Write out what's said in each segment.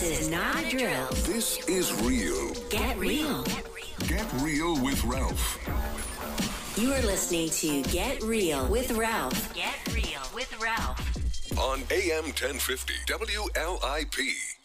This is not a drill. This is real. Get real. Get real with Ralph. You are listening to Get Real with Ralph. Get Real with Ralph. On AM 1050 WLIP.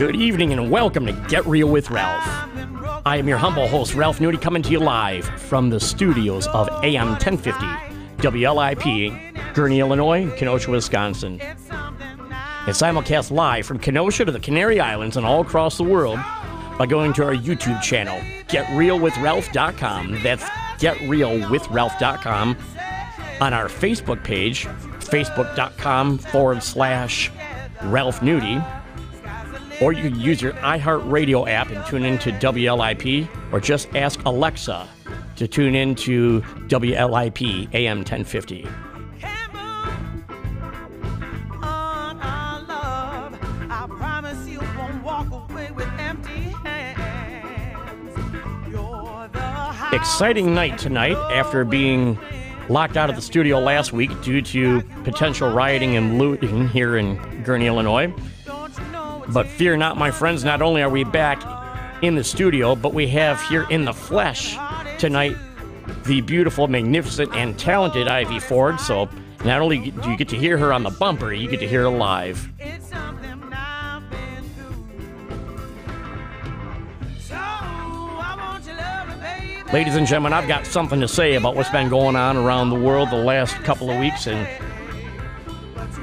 Good evening and welcome to Get Real with Ralph. I am your humble host, Ralph Nudie, coming to you live from the studios of AM 1050 WLIP, Gurnee, Illinois, Kenosha, Wisconsin. And simulcast live from Kenosha to the Canary Islands and all across the world by going to our YouTube channel, GetRealWithRalph.com. That's GetRealWithRalph.com. On our Facebook page, Facebook.com forward slash Ralph Nudie. Or you can use your iHeartRadio app and tune in to WLIP, or just ask Alexa to tune in to WLIP AM 1050. Can't move on our love. I promise you won't walk away with empty hands. You're the high exciting night tonight after being locked out of the studio last week due to potential rioting and looting here in Gurnee, Illinois. But fear not, my friends, not only are we back in the studio, but we have here in the flesh tonight the beautiful, magnificent, and talented Ivy Ford. So not only do you get to hear her on the bumper, you get to hear her live. Ladies and gentlemen, I've got something to say about what's been going on around the world the last couple of weeks, and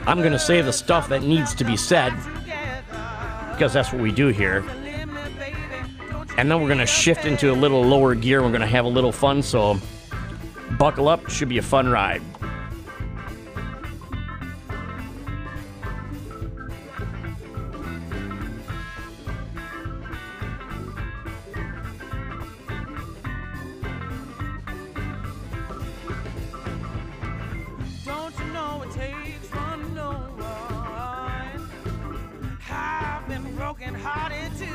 I'm going to say the stuff that needs to be said because that's what we do here. And then we're going to shift into a little lower gear. We're going to have a little fun, so buckle up. Should be a fun ride. Broken hearted too.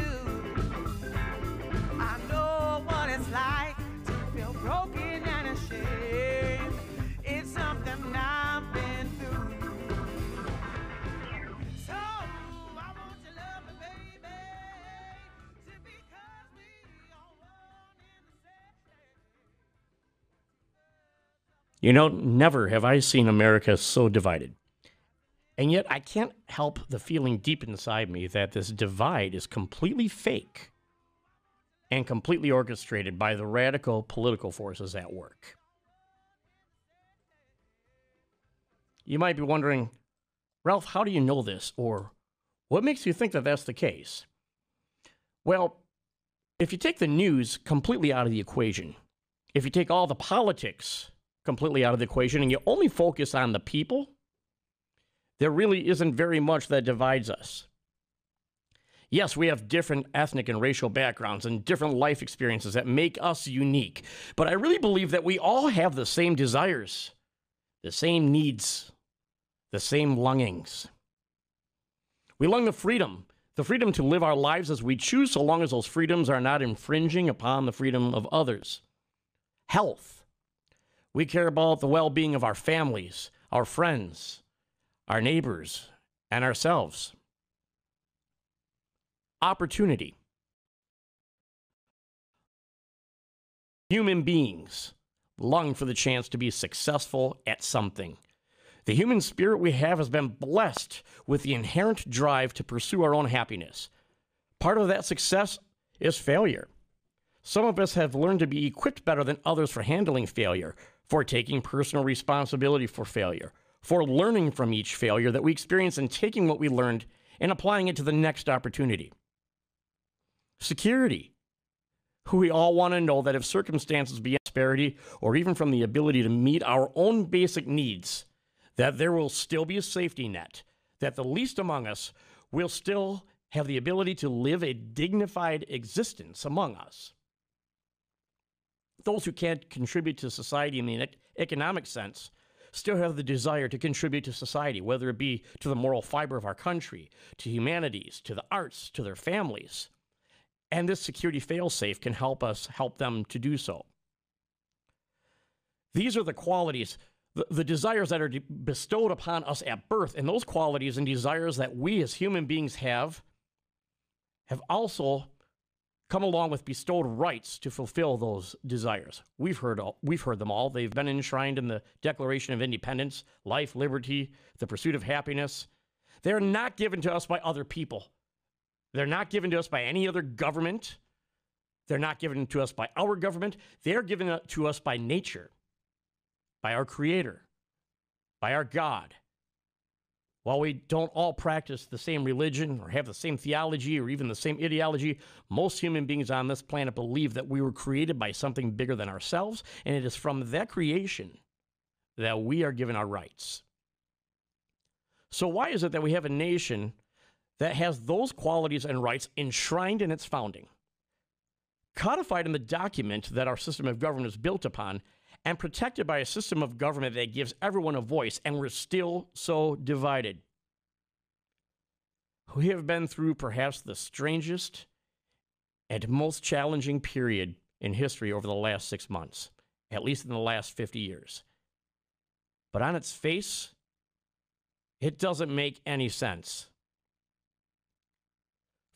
I know what it's like to feel broken and ashamed. It's something I've been through. So I want you love me, baby. Because we in the same. You know, never have I seen America so divided. And yet, I can't help the feeling deep inside me that this divide is completely fake and completely orchestrated by the radical political forces at work. You might be wondering, Ralph, how do you know this? Or what makes you think that that's the case? Well, if you take the news completely out of the equation, if you take all the politics completely out of the equation and you only focus on the people, there really isn't very much that divides us. Yes, we have different ethnic and racial backgrounds and different life experiences that make us unique, but I really believe that we all have the same desires, the same needs, the same longings. We long the freedom, the freedom to live our lives as we choose, so long as those freedoms are not infringing upon the freedom of others. Health. We care about the well being of our families, our friends, our neighbors, and ourselves. Opportunity. Human beings long for the chance to be successful at something. The human spirit we have has been blessed with the inherent drive to pursue our own happiness. Part of that success is failure. Some of us have learned to be equipped better than others for handling failure, for taking personal responsibility for failure, for learning from each failure that we experience and taking what we learned and applying it to the next opportunity. Security. Who we all want to know that if circumstances beyond prosperity or even from the ability to meet our own basic needs, that there will still be a safety net, that the least among us will still have the ability to live a dignified existence among us. those who can't contribute to society in the economic sense still have the desire to contribute to society, whether it be to the moral fiber of our country, to humanities, to the arts, to their families. And this security failsafe can help us help them to do so. These are the qualities, the, the desires that are de- bestowed upon us at birth, and those qualities and desires that we as human beings have have also come along with bestowed rights to fulfill those desires. We've heard all, we've heard them all. They've been enshrined in the Declaration of Independence, life, liberty, the pursuit of happiness. They're not given to us by other people. They're not given to us by any other government. They're not given to us by our government. They're given to us by nature, by our creator, by our God. While we don't all practice the same religion or have the same theology or even the same ideology, most human beings on this planet believe that we were created by something bigger than ourselves, and it is from that creation that we are given our rights. So, why is it that we have a nation that has those qualities and rights enshrined in its founding, codified in the document that our system of government is built upon, and protected by a system of government that gives everyone a voice, and we're still so divided. We have been through perhaps the strangest and most challenging period in history over the last six months, at least in the last 50 years. But on its face, it doesn't make any sense.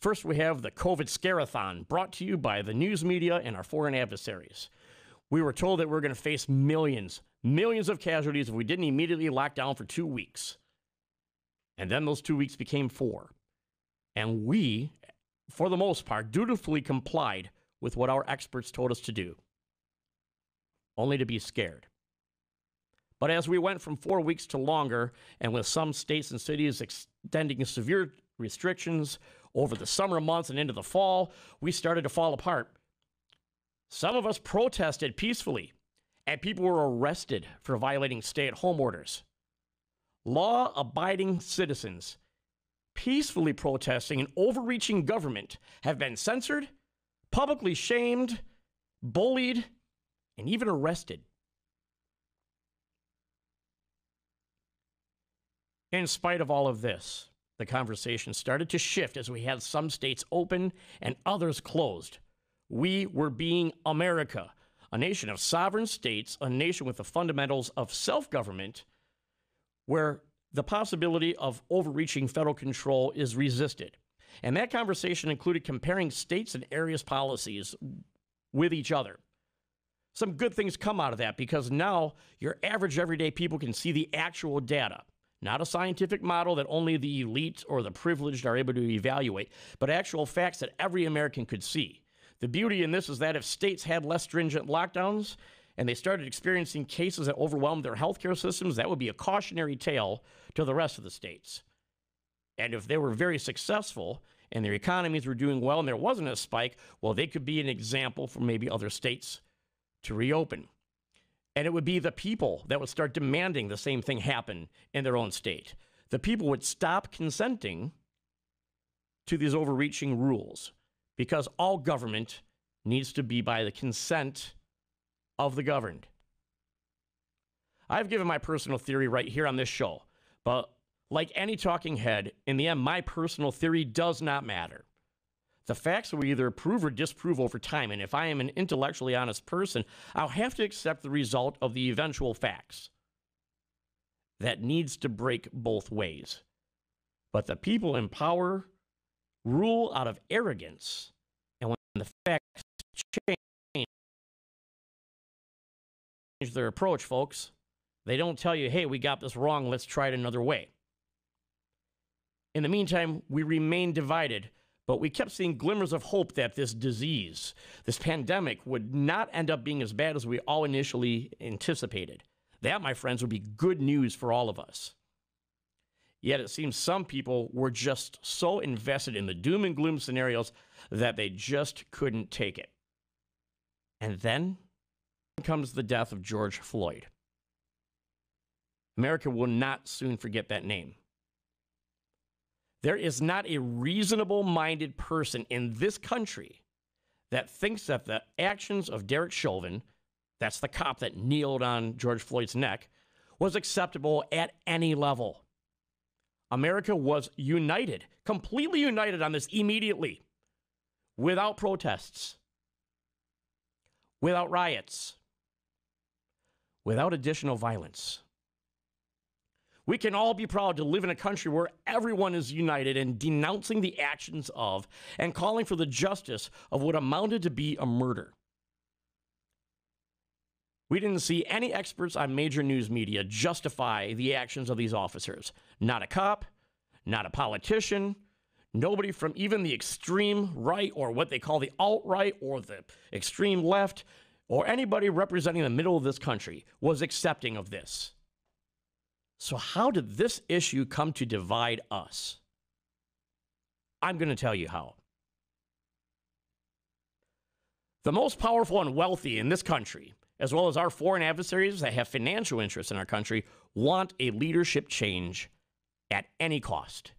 First, we have the COVID Scareathon brought to you by the news media and our foreign adversaries. We were told that we are going to face millions, millions of casualties if we didn't immediately lock down for two weeks. And then those two weeks became four. And we, for the most part, dutifully complied with what our experts told us to do, only to be scared. But as we went from four weeks to longer, and with some states and cities extending severe restrictions over the summer months and into the fall, we started to fall apart. Some of us protested peacefully, and people were arrested for violating stay at home orders. Law abiding citizens peacefully protesting an overreaching government have been censored, publicly shamed, bullied, and even arrested. In spite of all of this, the conversation started to shift as we had some states open and others closed. We were being America, a nation of sovereign states, a nation with the fundamentals of self government, where the possibility of overreaching federal control is resisted. And that conversation included comparing states and areas' policies with each other. Some good things come out of that because now your average everyday people can see the actual data. Not a scientific model that only the elite or the privileged are able to evaluate, but actual facts that every American could see. The beauty in this is that if states had less stringent lockdowns and they started experiencing cases that overwhelmed their healthcare systems, that would be a cautionary tale to the rest of the states. And if they were very successful and their economies were doing well and there wasn't a spike, well, they could be an example for maybe other states to reopen. And it would be the people that would start demanding the same thing happen in their own state. The people would stop consenting to these overreaching rules because all government needs to be by the consent of the governed. I've given my personal theory right here on this show, but like any talking head, in the end, my personal theory does not matter. The facts will either prove or disprove over time, and if I am an intellectually honest person, I'll have to accept the result of the eventual facts. That needs to break both ways. But the people in power rule out of arrogance. And when the facts change change their approach, folks, they don't tell you, hey, we got this wrong, let's try it another way. In the meantime, we remain divided, but we kept seeing glimmers of hope that this disease, this pandemic, would not end up being as bad as we all initially anticipated. That, my friends, would be good news for all of us. Yet it seems some people were just so invested in the doom and gloom scenarios that they just couldn't take it. And then comes the death of George Floyd. America will not soon forget that name. There is not a reasonable minded person in this country that thinks that the actions of Derek Chauvin, that's the cop that kneeled on George Floyd's neck, was acceptable at any level. America was united, completely united on this immediately, without protests, without riots, without additional violence. We can all be proud to live in a country where everyone is united in denouncing the actions of and calling for the justice of what amounted to be a murder. We didn't see any experts on major news media justify the actions of these officers. Not a cop, not a politician, nobody from even the extreme right or what they call the alt right or the extreme left or anybody representing the middle of this country was accepting of this. So, how did this issue come to divide us? I'm going to tell you how. The most powerful and wealthy in this country as well as our foreign adversaries that have financial interests in our country, want a leadership change at any cost,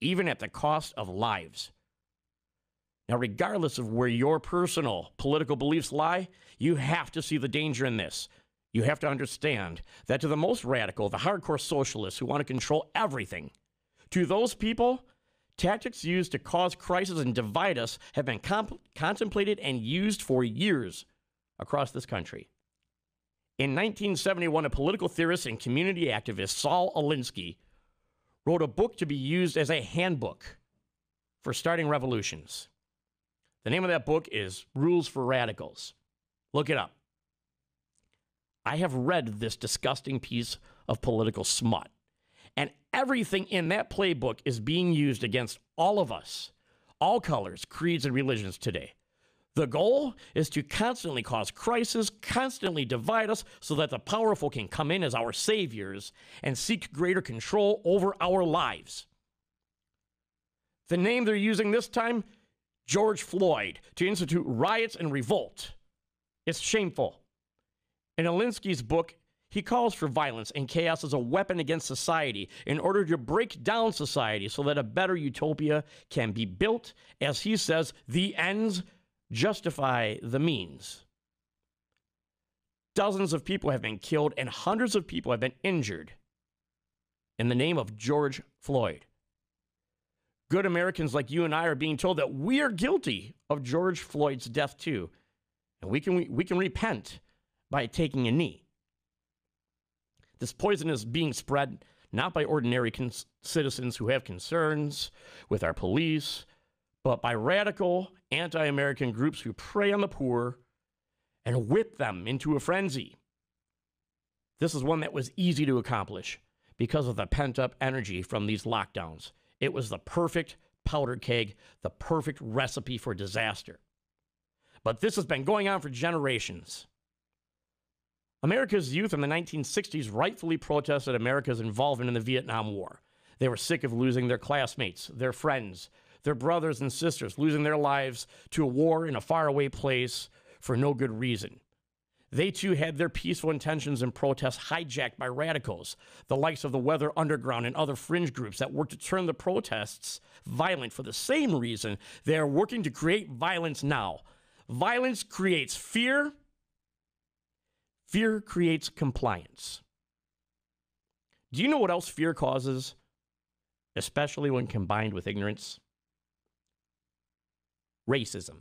even at the cost of lives. Now, regardless of where your personal political beliefs lie, you have to see the danger in this. You have to understand that to the most radical, the hardcore socialists who want to control everything, to those people, tactics used to cause crisis and divide us have been comp- contemplated and used for years across this country. In 1971, a political theorist and community activist, Saul Alinsky, wrote a book to be used as a handbook for starting revolutions. The name of that book is Rules for Radicals. Look it up. I have read this disgusting piece of political smut, everything in that playbook is being used against all of us, all colors, creeds, and religions today. The goal is to constantly cause crisis, constantly divide us so that the powerful can come in as our saviors and seek greater control over our lives. The name they're using this time George Floyd to institute riots and revolt. It's shameful. In Alinsky's book, he calls for violence and chaos as a weapon against society in order to break down society so that a better utopia can be built. As he says, the ends justify the means. Dozens of people have been killed and hundreds of people have been injured in the name of George Floyd. Good Americans like you and I are being told that we are guilty of George Floyd's death too. And we can, we can repent by taking a knee. This poison is being spread not by ordinary cons- citizens who have concerns with our police, but by radical anti American groups who prey on the poor and whip them into a frenzy. This is one that was easy to accomplish because of the pent up energy from these lockdowns. It was the perfect powder keg, the perfect recipe for disaster. But this has been going on for generations. America's youth in the 1960s rightfully protested America's involvement in the Vietnam War. They were sick of losing their classmates, their friends, their brothers and sisters, losing their lives to a war in a faraway place for no good reason. They too had their peaceful intentions and protests hijacked by radicals, the likes of the Weather Underground and other fringe groups that work to turn the protests violent for the same reason they are working to create violence now. Violence creates fear, fear creates compliance. Do you know what else fear causes, especially when combined with ignorance? racism.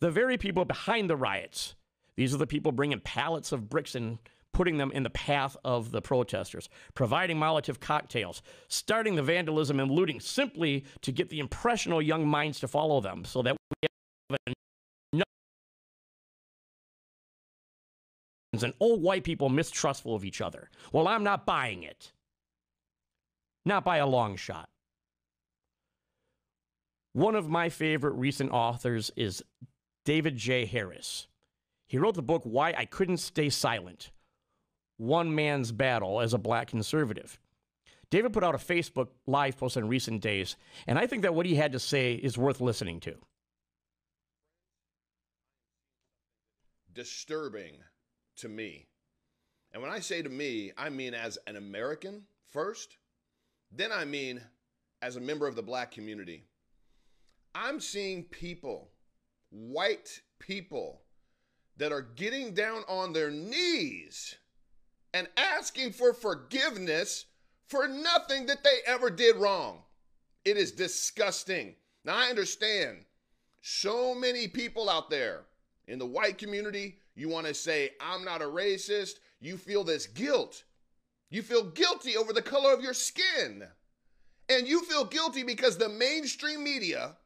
The very people behind the riots, these are the people bringing pallets of bricks and putting them in the path of the protesters, providing Molotov cocktails, starting the vandalism and looting simply to get the impressionable young minds to follow them so that we and old white people mistrustful of each other. Well, I'm not buying it. Not by a long shot. One of my favorite recent authors is David J. Harris. He wrote the book Why I Couldn't Stay Silent One Man's Battle as a Black Conservative. David put out a Facebook live post in recent days, and I think that what he had to say is worth listening to. Disturbing to me. And when I say to me, I mean as an American first, then I mean as a member of the black community. I'm seeing people, white people, that are getting down on their knees and asking for forgiveness for nothing that they ever did wrong. It is disgusting. Now, I understand so many people out there in the white community, you want to say, I'm not a racist. You feel this guilt. You feel guilty over the color of your skin. And you feel guilty because the mainstream media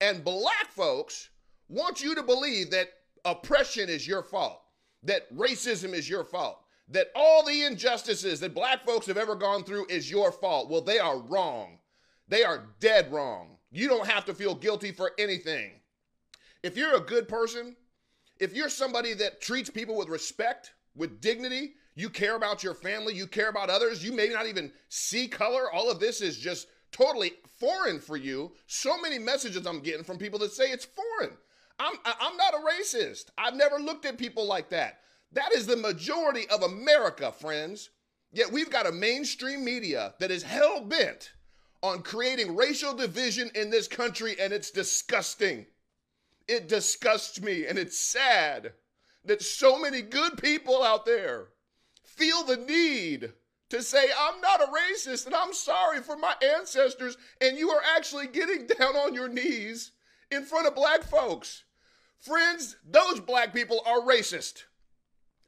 and black folks want you to believe that oppression is your fault, that racism is your fault, that all the injustices that black folks have ever gone through is your fault. Well, they are wrong. They are dead wrong. You don't have to feel guilty for anything. If you're a good person, if you're somebody that treats people with respect, with dignity, you care about your family, you care about others, you may not even see color, all of this is just totally foreign for you. So many messages I'm getting from people that say it's foreign. I'm I'm not a racist. I've never looked at people like that. That is the majority of America, friends. Yet we've got a mainstream media that is hell bent on creating racial division in this country, and it's disgusting. It disgusts me, and it's sad that so many good people out there feel the need to say, I'm not a racist and I'm sorry for my ancestors, and you are actually getting down on your knees in front of black folks. Friends, those black people are racist.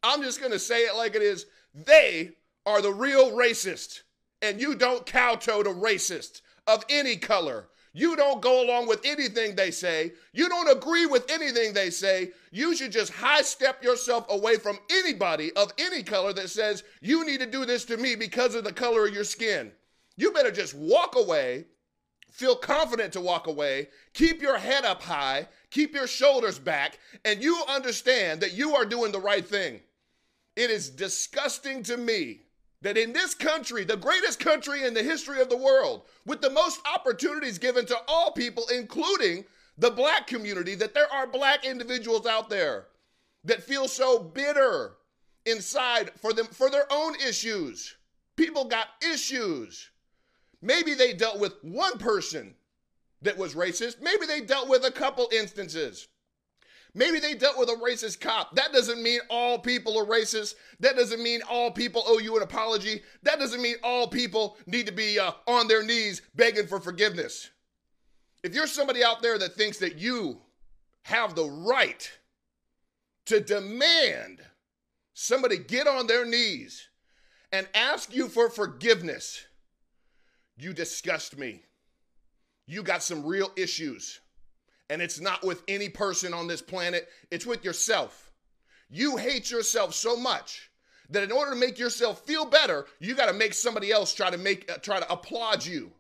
I'm just going to say it like it is. They are the real racist, and you don't kowtow to racists of any color. You don't go along with anything they say. You don't agree with anything they say. You should just high step yourself away from anybody of any color that says, you need to do this to me because of the color of your skin. You better just walk away, feel confident to walk away, keep your head up high, keep your shoulders back, and you understand that you are doing the right thing. It is disgusting to me that in this country, the greatest country in the history of the world, with the most opportunities given to all people, including the black community, that there are black individuals out there that feel so bitter inside for them for their own issues. People got issues. Maybe they dealt with one person that was racist. Maybe they dealt with a couple instances. Maybe they dealt with a racist cop. That doesn't mean all people are racist. That doesn't mean all people owe you an apology. That doesn't mean all people need to be uh, on their knees begging for forgiveness. If you're somebody out there that thinks that you have the right to demand somebody get on their knees and ask you for forgiveness, you disgust me. You got some real issues. And it's not with any person on this planet, it's with yourself. You hate yourself so much that in order to make yourself feel better, you got to make somebody else try to make uh, try to applaud you.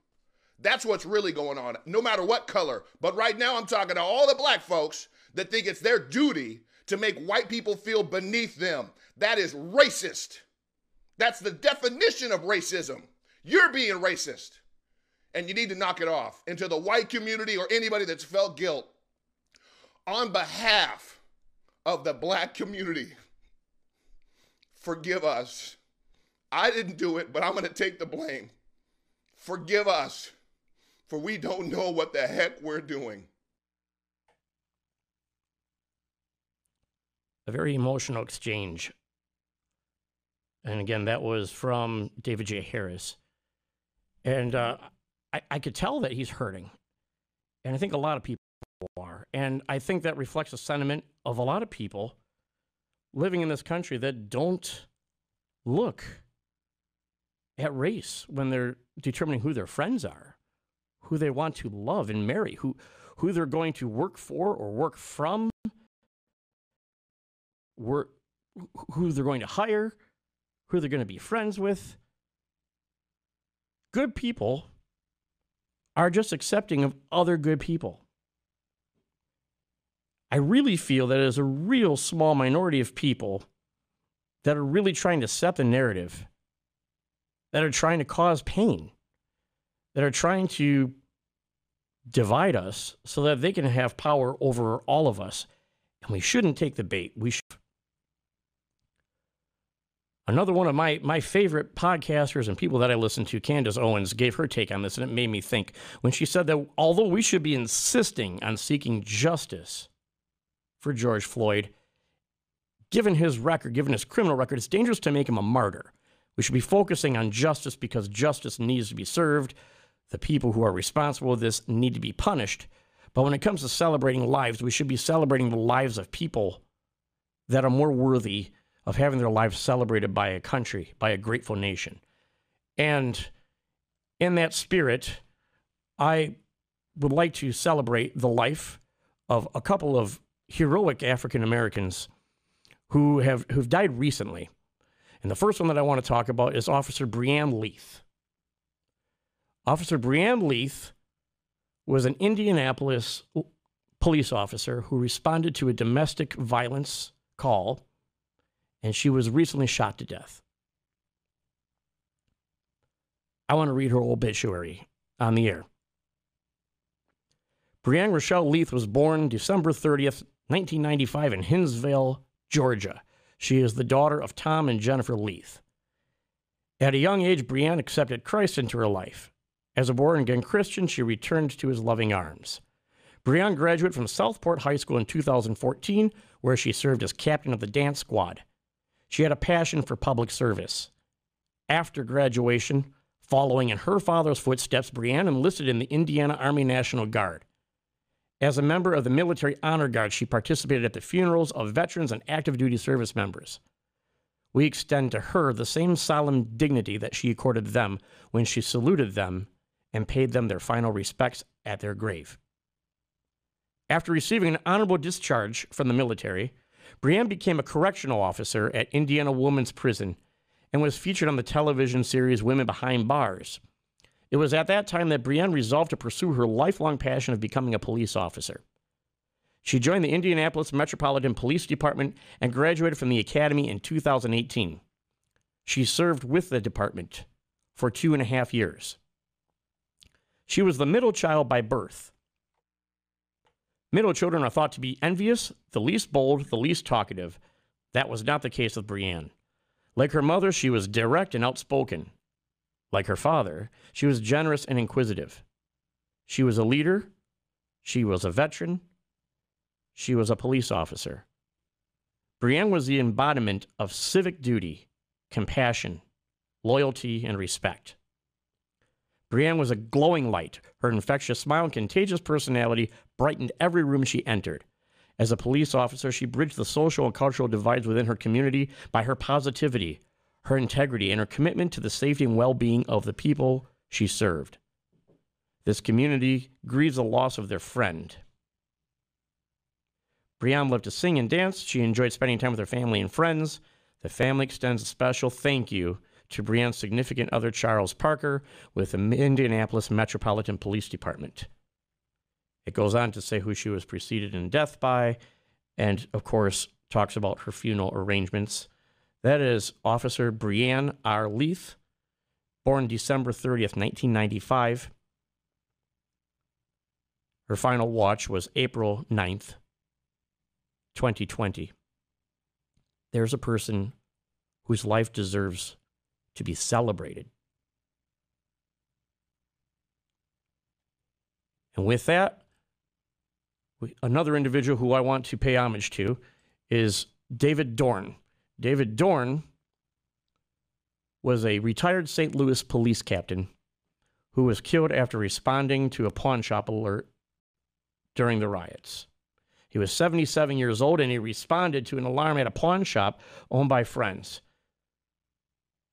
That's what's really going on, no matter what color. But right now I'm talking to all the black folks that think it's their duty to make white people feel beneath them. That is racist. That's the definition of racism. You're being racist and you need to knock it off. And to the white community or anybody that's felt guilt, on behalf of the black community, forgive us. I didn't do it, but I'm going to take the blame. Forgive us, for we don't know what the heck we're doing. A very emotional exchange. And again, that was from David J. Harris. And uh, I, I could tell that he's hurting. And I think a lot of people are. And I think that reflects a sentiment of a lot of people living in this country that don't look at race when they're determining who their friends are, who they want to love and marry, who, who they're going to work for or work from, work, who they're going to hire, who they're going to be friends with. Good people are just accepting of other good people. I really feel that it is a real small minority of people that are really trying to set the narrative, that are trying to cause pain, that are trying to divide us so that they can have power over all of us. And we shouldn't take the bait. We Another one of my, my favorite podcasters and people that I listen to, Candace Owens, gave her take on this, and it made me think when she said that although we should be insisting on seeking justice for George Floyd, given his record, given his criminal record, it's dangerous to make him a martyr. We should be focusing on justice because justice needs to be served. The people who are responsible for this need to be punished. But when it comes to celebrating lives, we should be celebrating the lives of people that are more worthy of having their lives celebrated by a country, by a grateful nation. And in that spirit, I would like to celebrate the life of a couple of heroic African Americans who have who've died recently. And the first one that I want to talk about is Officer Breann Leath. Officer Breann Leath was an Indianapolis police officer who responded to a domestic violence call, and she was recently shot to death. I want to read her obituary on the air. Breann Rochelle Leath was born December 30th, 1995, in Hinsdale, Georgia. She is the daughter of Tom and Jennifer Leath. At a young age, Breann accepted Christ into her life. As a born again Christian, she returned to his loving arms. Breann graduated from Southport High School in 2014, where she served as captain of the dance squad. She had a passion for public service. After graduation, following in her father's footsteps, Breann enlisted in the Indiana Army National Guard. As a member of the Military Honor Guard, she participated at the funerals of veterans and active duty service members. We extend to her the same solemn dignity that she accorded them when she saluted them and paid them their final respects at their grave. After receiving an honorable discharge from the military, Breann became a correctional officer at Indiana Women's Prison and was featured on the television series Women Behind Bars. It was at that time that Breann resolved to pursue her lifelong passion of becoming a police officer. She joined the Indianapolis Metropolitan Police Department and graduated from the academy in 2018. She served with the department for two and a half years. She was the middle child by birth. Middle children are thought to be envious, the least bold, the least talkative. That was not the case with Breann. Like her mother, she was direct and outspoken. Like her father, she was generous and inquisitive. She was a leader. She was a veteran. She was a police officer. Breann was the embodiment of civic duty, compassion, loyalty, and respect. Breann was a glowing light. Her infectious smile and contagious personality brightened every room she entered. As a police officer, she bridged the social and cultural divides within her community by her positivity, her integrity, and her commitment to the safety and well being of the people she served. This community grieves the loss of their friend. Breann loved to sing and dance. She enjoyed spending time with her family and friends. The family extends a special thank you to Breann's significant other, Charles Parker, with the Indianapolis Metropolitan Police Department. It goes on to say who she was preceded in death by, and of course, talks about her funeral arrangements. That is Officer Breann R. Leath, born December 30th, 1995. Her final watch was April 9th, 2020. There's a person whose life deserves to be celebrated. And with that, another individual who I want to pay homage to is David Dorn. David Dorn was a retired St. Louis police captain who was killed after responding to a pawn shop alert during the riots. He was 77 years old and he responded to an alarm at a pawn shop owned by friends.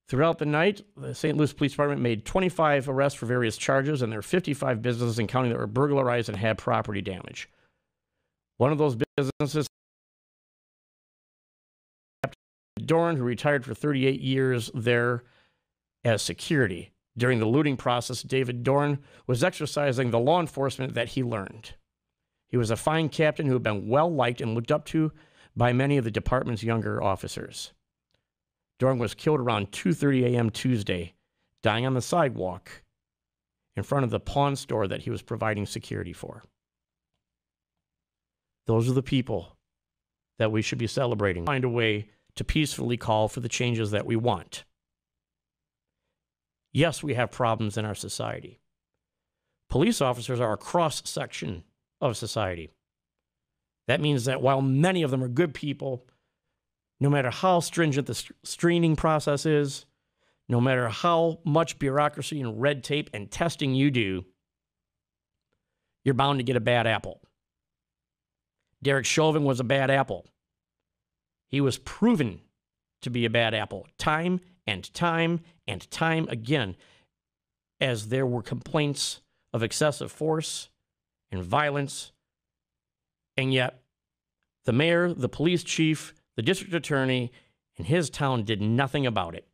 Throughout the night, the St. Louis Police Department made 25 arrests for various charges, and there were 55 businesses in county that were burglarized and had property damage. One of those businesses, Dorn, who retired for 38 years there as security. During the looting process, David Dorn was exercising the law enforcement that he learned. He was a fine captain who had been well liked and looked up to by many of the department's younger officers. Dorn was killed around 2:30 a.m. Tuesday, dying on the sidewalk in front of the pawn store that he was providing security for. Those are the people that we should be celebrating. Find a way to peacefully call for the changes that we want. Yes, we have problems in our society. Police officers are a cross section of society. That means that while many of them are good people, no matter how stringent the screening process is, no matter how much bureaucracy and red tape and testing you do, you're bound to get a bad apple. Derek Chauvin was a bad apple. He was proven to be a bad apple time and time and time again as there were complaints of excessive force and violence. And yet, the mayor, the police chief, the district attorney, in his town did nothing about it.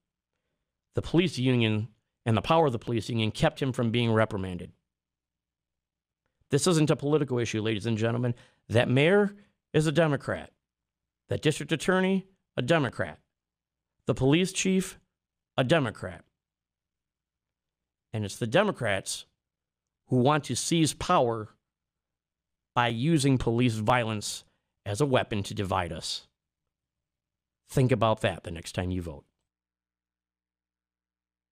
The police union and the power of the police union kept him from being reprimanded. This isn't a political issue, ladies and gentlemen. That mayor is a Democrat. That district attorney, a Democrat. The police chief, a Democrat. And it's the Democrats who want to seize power by using police violence as a weapon to divide us. Think about that the next time you vote.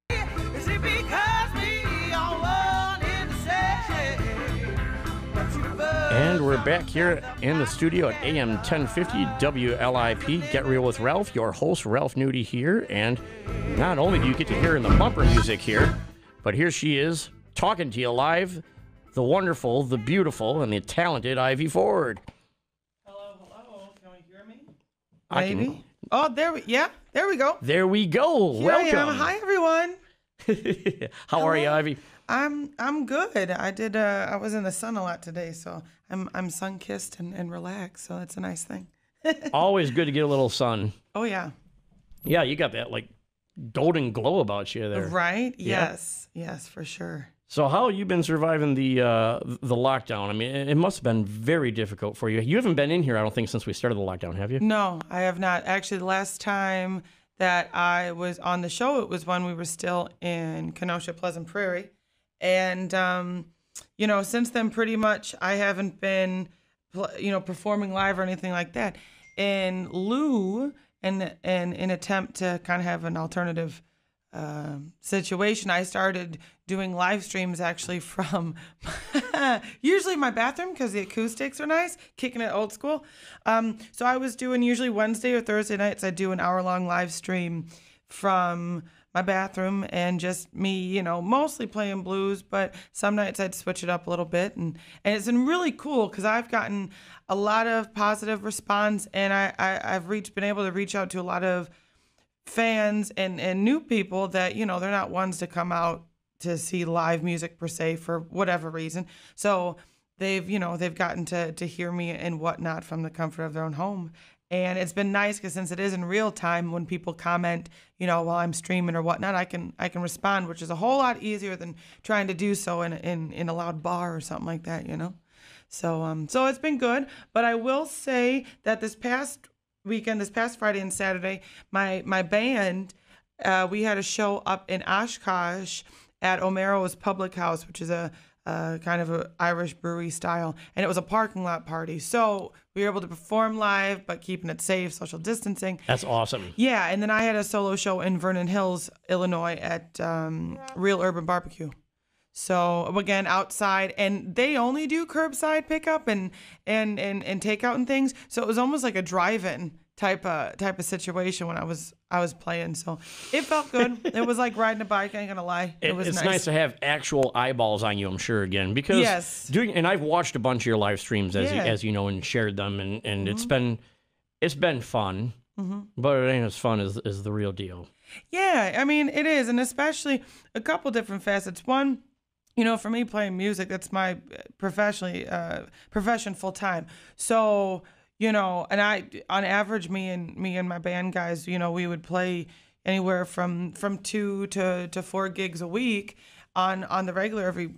Is it because we all wanted to say that you love And we're back here in the studio at AM 1050 WLIP. Get Real with Ralph, your host, Ralph Nudie here. And not only do you get to hear in the bumper music here, but here she is talking to you live the wonderful, the beautiful, and the talented Ivy Ford. Hello, hello. Can we hear me? I can- Maybe. Oh, there we. Yeah, there we go. There we go. Here. Welcome. Hi, everyone. How are you, Ivy? I'm I'm good. I did. Uh, I was in the sun a lot today, so I'm I'm sun kissed and, and relaxed. So that's a nice thing. Always good to get a little sun. Oh yeah. Yeah, you got that like golden glow about you there. Right. Yeah. Yes. Yes, for sure. So how have you been surviving the uh, the lockdown? I mean, it must have been very difficult for you. You haven't been in here, I don't think, since we started the lockdown, have you? No, I have not. Actually, the last time that I was on the show, it was when we were still in Kenosha Pleasant Prairie. And, um, you know, since then, pretty much I haven't been, you know, performing live or anything like that. In lieu and in attempt to kind of have an alternative um, situation, I started doing live streams actually from usually my bathroom because the acoustics are nice, kicking it old school. Um, so I was doing usually Wednesday or Thursday nights, I do an hour long live stream from my bathroom and just me, you know, mostly playing blues, but some nights I'd switch it up a little bit. And, and it's been really cool because I've gotten a lot of positive response and I, I, I've reached, been able to reach out to a lot of fans and and new people that you know they're not ones to come out to see live music per se for whatever reason. So they've you know they've gotten to to hear me and whatnot from the comfort of their own home. And it's been nice because since it is in real time when people comment you know while i'm streaming or whatnot i can i can respond which is a whole lot easier than trying to do so in in in a loud bar or something like that you know? So um so it's been good, but I will say that this past weekend, this past Friday and Saturday, my my band uh, we had a show up in Oshkosh at O'Marro's Public House, which is a, a kind of a Irish brewery style, and it was a parking lot party. So we were able to perform live, but keeping it safe, social distancing. That's awesome. Yeah, and then I had a solo show in Vernon Hills, Illinois, at um, Real Urban Barbecue. So again, outside, and they only do curbside pickup and and and and takeout and things. So it was almost like a drive-in type of type of situation when I was I was playing. So it felt good. it was like riding a bike. I ain't gonna lie. It, It- was it's nice. nice. to have actual eyeballs on you, I'm sure, again, because Yes. doing and I've watched a bunch of your live streams as you, Yeah. Mm-hmm. as you know and shared them, and and it's been it's been fun, but it ain't as fun as as the real deal. Yeah, I mean it is, and especially a couple different facets. One, you know, for me playing music, that's my professionally uh, profession full time. So you know, and I on average, me and me and my band guys, you know, we would play anywhere from from two to to four gigs a week on on the regular every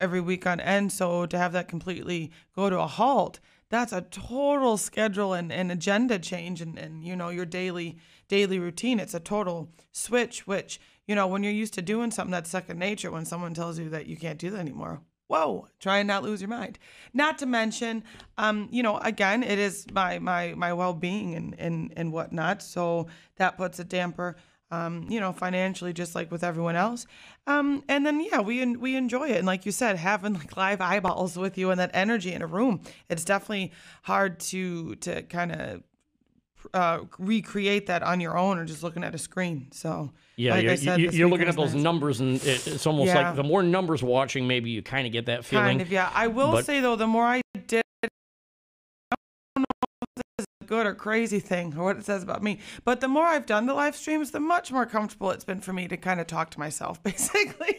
every week on end. So to have that completely go to a halt, that's a total schedule and, and agenda change and, and you know your daily daily routine. It's a total switch, which, you know, when you're used to doing something that's second nature, when someone tells you that you can't do that anymore. Whoa, try and not lose your mind. Not to mention, um, you know, again, it is my my my well being and, and and whatnot. So that puts a damper um, you know, financially, just like with everyone else. Um, and then yeah, we we enjoy it, and like you said, having like live eyeballs with you and that energy in a room, it's definitely hard to to kind of uh, recreate that on your own or just looking at a screen. So Yeah, like you're, I said, you're looking at those nice. numbers, and it, it's almost Yeah. like the more numbers watching, maybe you kind of get that feeling. Kind of, yeah. I will but- say though, the more I did, I don't know if this is a good or crazy thing or what it says about me, but the more I've done the live streams, the much more comfortable it's been for me to kind of talk to myself, basically.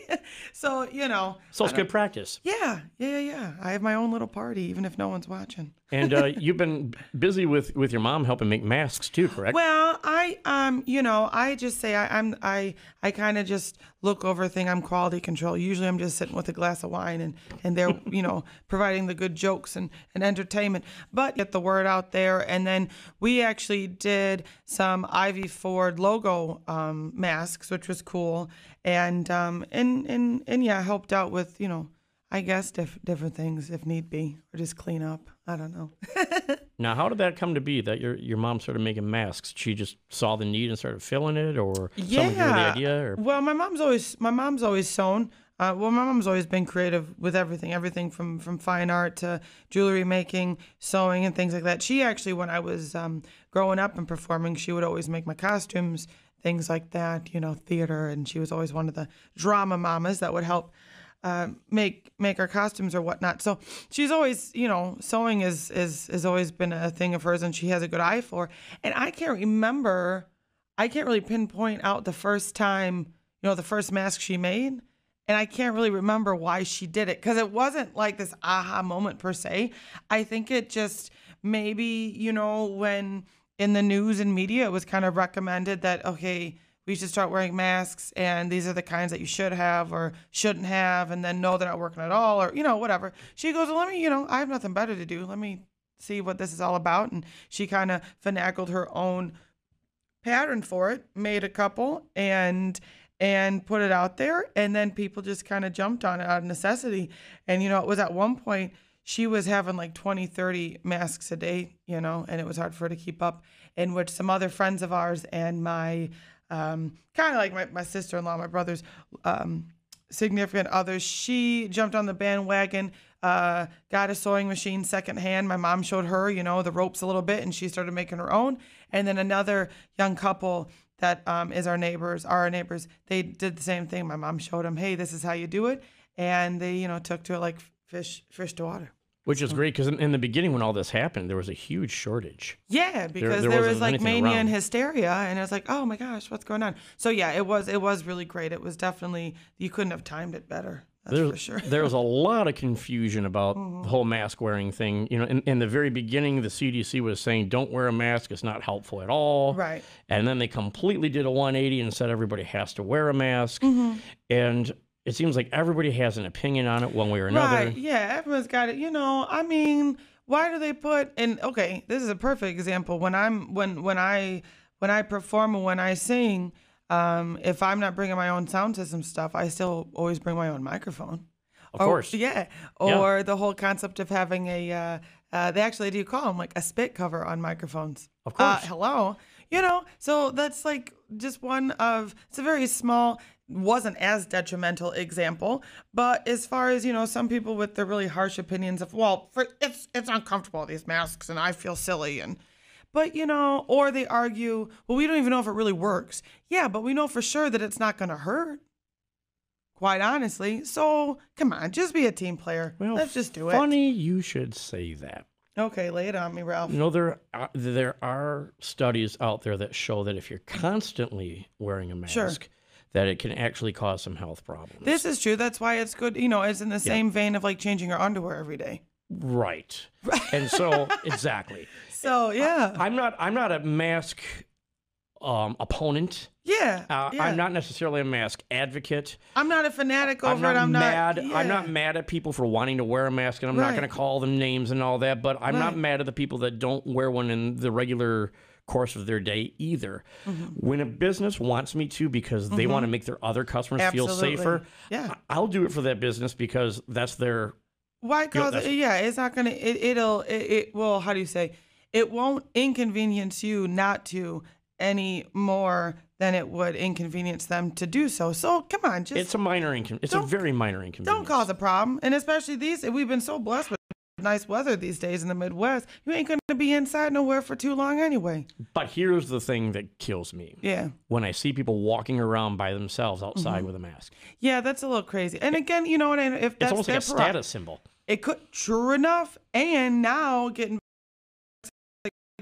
so you know, So it's good practice. yeah, yeah, yeah, yeah. I have my own little party, even if no one's watching. And uh, you've been busy with, with your mom helping make masks too, correct? Well, I um, you know, I just say I, I'm I I kind of just look over thing. I'm quality control. Usually, I'm just sitting with a glass of wine and and they're you know providing the good jokes and and entertainment. But get the word out there, and then we actually did some Ivy Ford logo um, masks, which was cool, and um and and and yeah, helped out with you know. I guess diff- different things if need be, or just clean up. I don't know. Now, how did that come to be that your your mom started making masks? She just saw the need and started filling it, or someone gave her the idea? Or Well, my mom's always my mom's always sewn. Uh, well, my mom's always been creative with everything, everything from from fine art to jewelry making, sewing, and things like that. She actually, when I was um, growing up and performing, she would always make my costumes, things like that. You know, theater, and she was always one of the drama mamas that would help uh, make make our costumes or whatnot. So she's always, you know, sewing is is has always been a thing of hers, and she has a good eye for. And I can't remember, I can't really pinpoint out the first time, you know, the first mask she made, and I can't really remember why she did it because it wasn't like this aha moment per se. I think it just maybe, you know, when in the news and media it was kind of recommended that okay we should start wearing masks and these are the kinds that you should have or shouldn't have and then no they're not working at all or you know whatever. She goes well, let me you know i have nothing better to do. Let me see what this is all about. And she kind of finagled her own pattern for it made a couple and and put it out there and then people just kind of jumped on it out of necessity. And you know it was at one point she was having like 20 30 masks a day you know and it was hard for her to keep up in which some other friends of ours and my um, kind of like my, my sister-in-law my brother's um, significant others. She jumped on the bandwagon uh, got a sewing machine secondhand. My mom showed her you know the ropes a little bit and she started making her own. And then another young couple that um, is our neighbors are our neighbors they did the same thing. My mom showed them hey this is how you do it. And they you know took to it like fish fish to water which is great because in, in the beginning when all this happened, there was a huge shortage. Yeah, because there there, wasn't was like mania and hysteria, and it was like, oh my gosh, what's going on? So yeah, it was it was really great. It was definitely you couldn't have timed it better. That's There's, for sure. there was a lot of confusion about the whole mask wearing thing. You know, in, in the very beginning, the CDC was saying, don't wear a mask, it's not helpful at all. Right. And then they completely did a 180 and said everybody has to wear a mask. Mm-hmm. And it seems like everybody has an opinion on it one way or another. Right. Yeah, everyone's got it. You know, I mean, why do they put and okay, this is a perfect example. When I'm when when I when I perform and when I sing, um, if I'm not bringing my own sound system stuff, I still always bring my own microphone. Of Or- course. Yeah. Or the whole concept of having a uh, uh, they actually do call them like a spit cover on microphones. Of Uh, course. hello. You know, so that's like just one of it's a very small wasn't as detrimental example, but as far as you know, some people with the really harsh opinions of well, for, it's it's uncomfortable these masks and I feel silly and but you know, or they argue, well, we don't even know if it really works. Yeah, but we know for sure that it's not going to hurt. Quite honestly, so come on, just be a team player. Well, Let's just do it. Funny you should say that. Okay, lay it on me, Ralph. No, there are, there are studies out there that show that if you're constantly wearing a mask, Sure. that it can actually cause some health problems. This is true. That's why it's good. You know, it's in the same vein of like changing your underwear every day. right. And so exactly. So yeah, I'm not I'm not a mask um, opponent. yeah, Uh, yeah. I'm not necessarily a mask advocate. I'm not a fanatic I'm over not it. I'm mad. not. I'm not mad at people for wanting to wear a mask, and I'm not going to call them names and all that. But I'm not mad at the people that don't wear one in the regular course of their day either. Mm-hmm. When a business wants me to because they want to make their other customers feel safer, Yeah. I'll do it for that business because that's their Why cause that's- yeah, it's not gonna it, it'll it, it well, how do you say? It won't inconvenience you not to any more than it would inconvenience them to do so. So come on, just it's a minor incon- it's a very minor inconvenience. don't cause a problem. And especially these we've been so blessed with nice weather these days in the Midwest. You ain't gonna be inside nowhere for too long anyway. But here's the thing that kills me. Yeah. When I see people walking around by themselves outside Mm-hmm. with a mask. Yeah, that's a little crazy. And again, you know what? If It's that's almost like a status symbol. It could, true enough. And now getting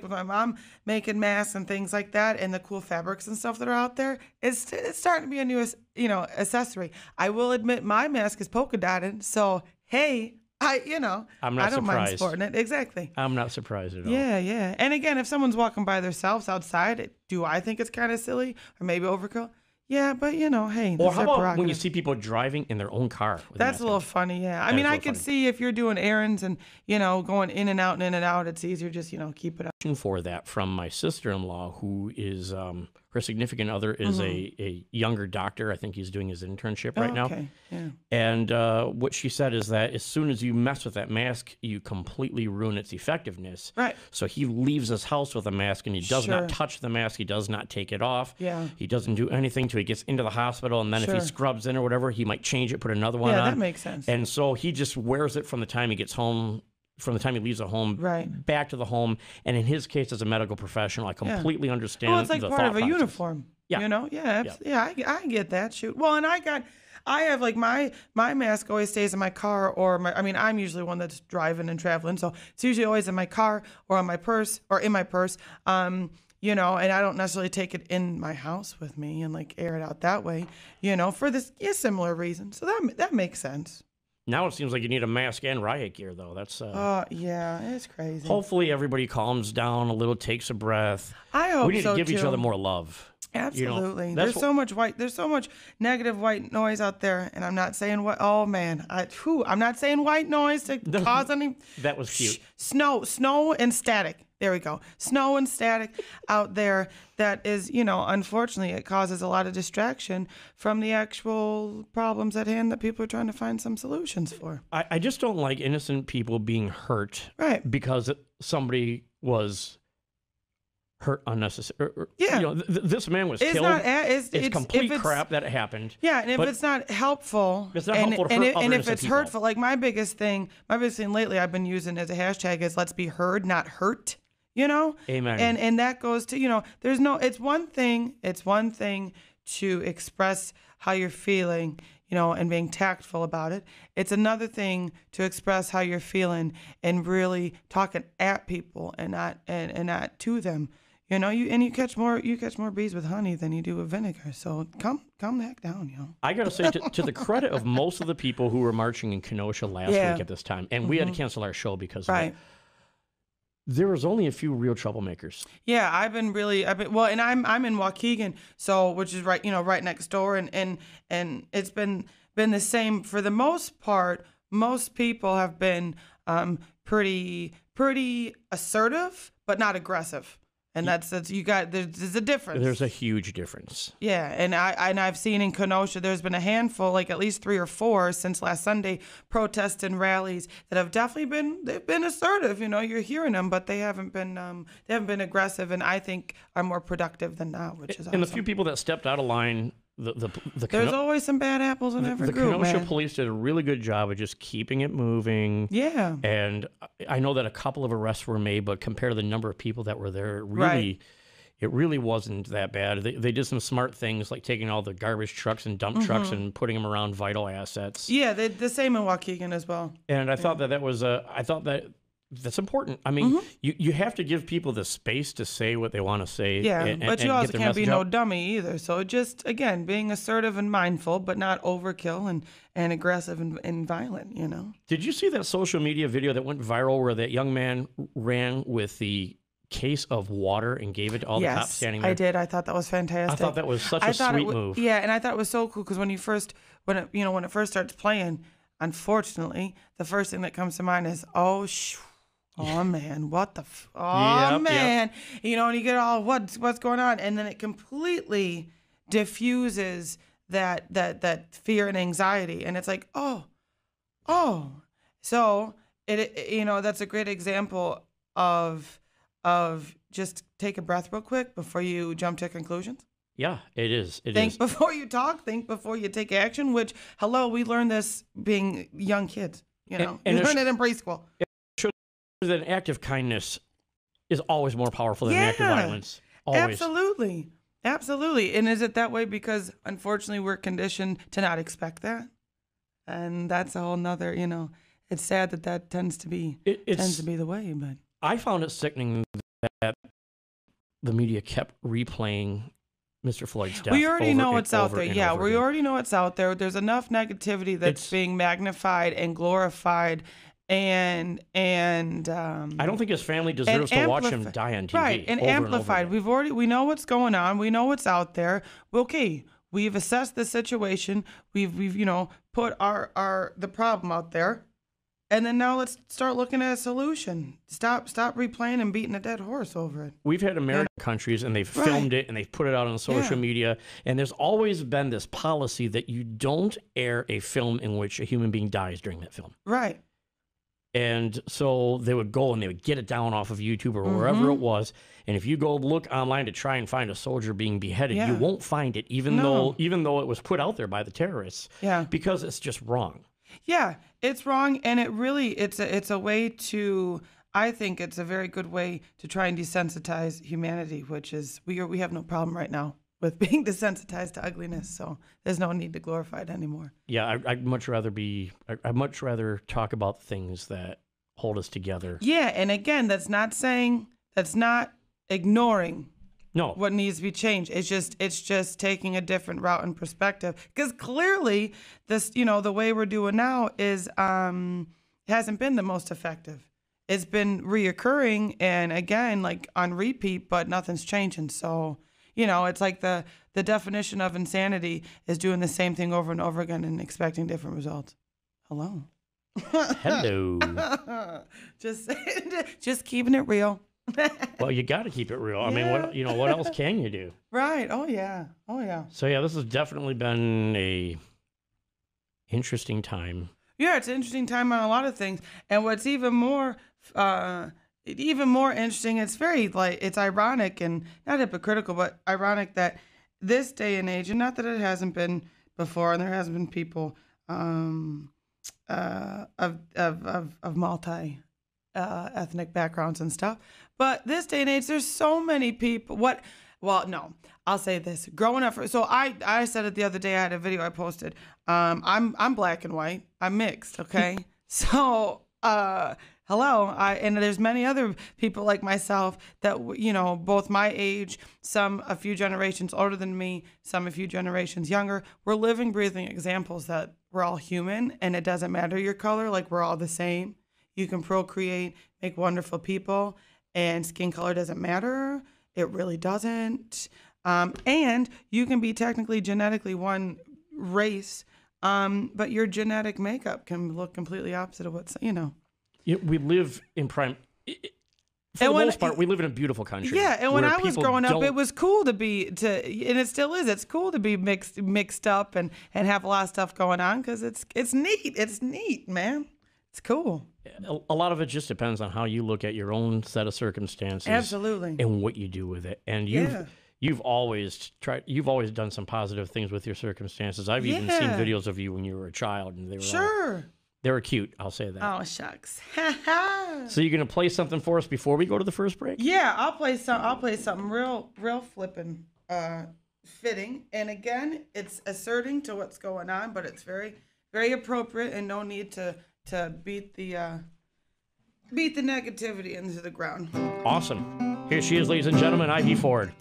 with my mom making masks and things like that, and the cool fabrics and stuff that are out there, it's it's starting to be a new, you know, accessory. I will admit my mask is polka dotted, so hey, I you know, I'm not I don't mind sporting it exactly. I'm not surprised at all. Yeah, yeah. And again, if someone's walking by themselves outside, do I think it's kind of silly or maybe overkill? Yeah, but you know, hey, Or how about when you see people driving in their own car? That's a little funny, yeah. I That mean, I a I little can funny. see if you're doing errands and you know going in and out and in and out, it's easier just you know keep it up. for that from my sister-in-law who is um, her significant other is a, a younger doctor i think he's doing his internship right Oh, now okay, yeah. and uh, what she said is that as soon as you mess with that mask you completely ruin its effectiveness Right. so he leaves his house with a mask and he does Sure. not touch the mask he does not take it off Yeah. he doesn't do anything till he gets into the hospital and then if he scrubs in or whatever he might change it put another one Yeah, on Yeah, that makes sense. and so he just wears it from the time he gets home, from the time he leaves the home, Right. back to the home. And in his case, as a medical professional, I completely understand. Well, it's like part of a process. uniform. Yeah. You know? Yeah. abs- Yeah. I, I get that. Shoot. Well, and I got, I have like my my mask always stays in my car or my. I mean, I'm usually one that's driving and traveling, so it's usually always in my car or on my purse or in my purse. Um. You know, and I don't necessarily take it in my house with me and like air it out that way. You know, for this yeah, similar reason. So that that makes sense. Now it seems like you need a mask and riot gear, though. That's uh, Uh, yeah, it's crazy. hopefully everybody calms down a little, takes a breath. I hope we need so to give each other more love. You know, Absolutely. there's so much white. There's so much negative white noise out there, and I'm not saying what. Oh man, I. Whew, I'm not saying white noise to cause any. That was cute. Shh, snow, snow and static. There we go. Snow and static out there. That is, you know, unfortunately, it causes a lot of distraction from the actual problems at hand that people are trying to find some solutions for. I, I just don't like innocent people being hurt Right. because somebody was hurt unnecessary. Yeah. You know, th- th- this man was It's killed. not. It's, it's, it's complete it's, crap that it happened. Yeah, and if it's not helpful, It's not and, helpful to and, hurt it- other and if it's people. hurtful, like my biggest thing, my biggest thing lately I've been using as a hashtag is "Let's be heard, not hurt." You know, Amen. And and that goes to you know, there's no. It's one thing. It's one thing to express how you're feeling, you know, and being tactful about it. It's another thing to express how you're feeling and really talking at people and not and, and not to them. You know, you and you catch more you catch more bees with honey than you do with vinegar. So come come the heck down, you know. I got to say, to, to the credit of most of the people who were marching in Kenosha last Yeah. Mm-hmm. week at this time, and we had to cancel our show because of Right. it, there was only a few real troublemakers. Yeah, I've been really I've been well and I'm I'm in Waukegan, so which is right, you know, right next door and and and it's been been the same for the most part. Most people have been um pretty pretty assertive, but not aggressive. And that's that's you got there's, there's a difference. There's a huge difference. Yeah, and I and I've seen in Kenosha there's been a handful, like at least three or four since last Sunday, protests and rallies that have definitely been they've been assertive. You know, you're hearing them, but they haven't been um, they haven't been aggressive, and I think are more productive than now, which is awesome. And the few people that stepped out of line, the the the, there's Keno- always some bad apples in every the group, Kenosha man. police did a really good job of just keeping it moving. yeah, And I- know that a couple of arrests were made, but compared to the number of people that were there, it really, Right. it really wasn't that bad. They, they did some smart things like taking all the garbage trucks and dump trucks and putting them around vital assets. Mm-hmm. yeah, they, the same in Waukegan as well. And I thought that that was a, I thought that that's important. I mean, Mm-hmm. you, you have to give people the space to say what they want to say. Yeah, and- but you also can't be no dummy either. So just again, being assertive and mindful, but not overkill and, and aggressive and, and violent. You know. Did you see that social media video that went viral where that young man ran with the case of water and gave it to all the cops standing there? I did. I thought that was fantastic. I thought that was such a I it sweet wa- move. Yeah, and I thought it was so cool because when you first, when it, you know, when it first starts playing, unfortunately, the first thing that comes to mind is, oh, sh- oh man, what the, f- oh Yep, yep. man, you know, and you get all what's what's going on, and then it completely diffuses that that that fear and anxiety, and it's like, oh, oh, so it, it you know that's a great example of of just take a breath real quick before you jump to conclusions. Yeah, it is. It is. Think before you talk. Think before you take action. Which, hello, we learned this being young kids. You know, and you it's- learn it in preschool. That an act of kindness is always more powerful than an act of violence. Always. Absolutely. Absolutely. And is it that way because unfortunately we're conditioned to not expect that? And that's a whole nother, you know, it's sad that that tends to be It, tends to be the way, but I found it sickening that the media kept replaying Mr. Floyd's death. we already know it's out there. Yeah, we again. already know it's out there. There's enough negativity that's It's- being magnified and glorified and and um I don't think his family deserves to watch him die on TV. Right, and amplified. again. We've already we know what's going on. We know what's out there. Okay, we've assessed the situation. We've we've you know put our our the problem out there, and then now let's start looking at a solution. Stop stop replaying and beating a dead horse over it. We've had American countries and they've Right. filmed it and they've put it out on social Yeah. media. And there's always been this policy that you don't air a film in which a human being dies during that film. Right. And so they would go and they would get it down off of YouTube or wherever Mm-hmm. it was. And if you go look online to try and find a soldier being beheaded, you won't find it, even No. though even though it was put out there by the terrorists, Yeah. because it's just wrong. Yeah, it's wrong, and it really it's a it's a way to. I think it's a very good way to try and desensitize humanity, which is we are we have no problem right now with being desensitized to ugliness. So there's no need to glorify it anymore. Yeah, I, I'd much rather be. I, I'd much rather talk about things that hold us together. Yeah, and again, that's not saying that's not ignoring No, what needs to be changed. It's just it's just taking a different route and perspective because clearly this you know the way we're doing now is um hasn't been the most effective. It's been reoccurring and again like on repeat, but nothing's changing. So you know it's like the the definition of insanity is doing the same thing over and over again and expecting different results. Hello. hello. just just keeping it real. well, you got to keep it real. I mean, what you know, what else can you do? right. Oh yeah. Oh yeah. So yeah, this has definitely been a interesting time. Yeah, it's an interesting time on a lot of things. And what's even more uh even more interesting, it's very like it's ironic and not hypocritical, but ironic that this day and age, and not that it hasn't been before, and there hasn't been people um uh of of of, of multi uh, ethnic backgrounds and stuff. But this day and age, there's so many people. What? Well, no, I'll say this. Growing up, so I I said it the other day. I had a video I posted. Um, I'm I'm black and white. I'm mixed. Okay, so uh, hello. I and there's many other people like myself that you know both my age, some a few generations older than me, some a few generations younger. We're living, breathing examples that we're all human, and it doesn't matter your color. Like we're all the same. You can procreate, make wonderful people, and skin color doesn't matter. It really doesn't. Um, and you can be technically genetically one race, um, but your genetic makeup can look completely opposite of what's, you know. Yeah, we live in prime. For And the when- most part, we live in a beautiful country. Yeah, and when I was growing up, it was cool to be to, and it still is. It's cool to be mixed mixed up and and have a lot of stuff going on because it's it's neat. It's neat, man. It's cool. a lot of it just depends on how you look at your own set of circumstances. Absolutely. And what you do with it. And you've Yeah. you've always tried you've always done some positive things with your circumstances. I've even seen videos of you when you were a child and they were all- Sure. They were cute, I'll say that. Oh shucks. So you're gonna play something for us before we go to the first break? Yeah, I'll play some. I'll play something real, real flippin', uh, fitting. And again, it's asserting to what's going on, but it's very, very appropriate, and no need to to beat the uh, beat the negativity into the ground. Awesome. Here she is, ladies and gentlemen, Ivy Ford.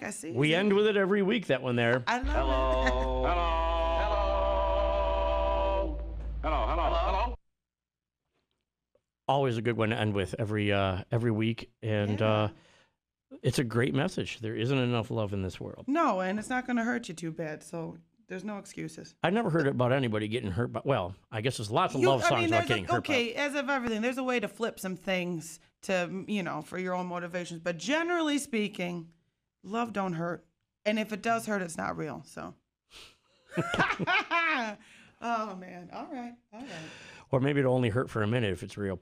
Like I see we it. end with it every week, that one there. I love it. Hello. Hello. Hello. Hello. Hello. Always a good one to end with every uh, every week. And uh, it's a great message. There isn't enough love in this world. No, and it's not going to hurt you too bad, so there's no excuses. I've never heard about anybody getting hurt by. Well, I guess there's lots of You- love songs about there's a- getting hurt by. okay, as of everything, there's a way to flip some things to you know for your own motivations, but generally speaking, love don't hurt, and if it does hurt, it's not real. So. oh man! All right, all right. Or maybe it'll only hurt for a minute if it's real.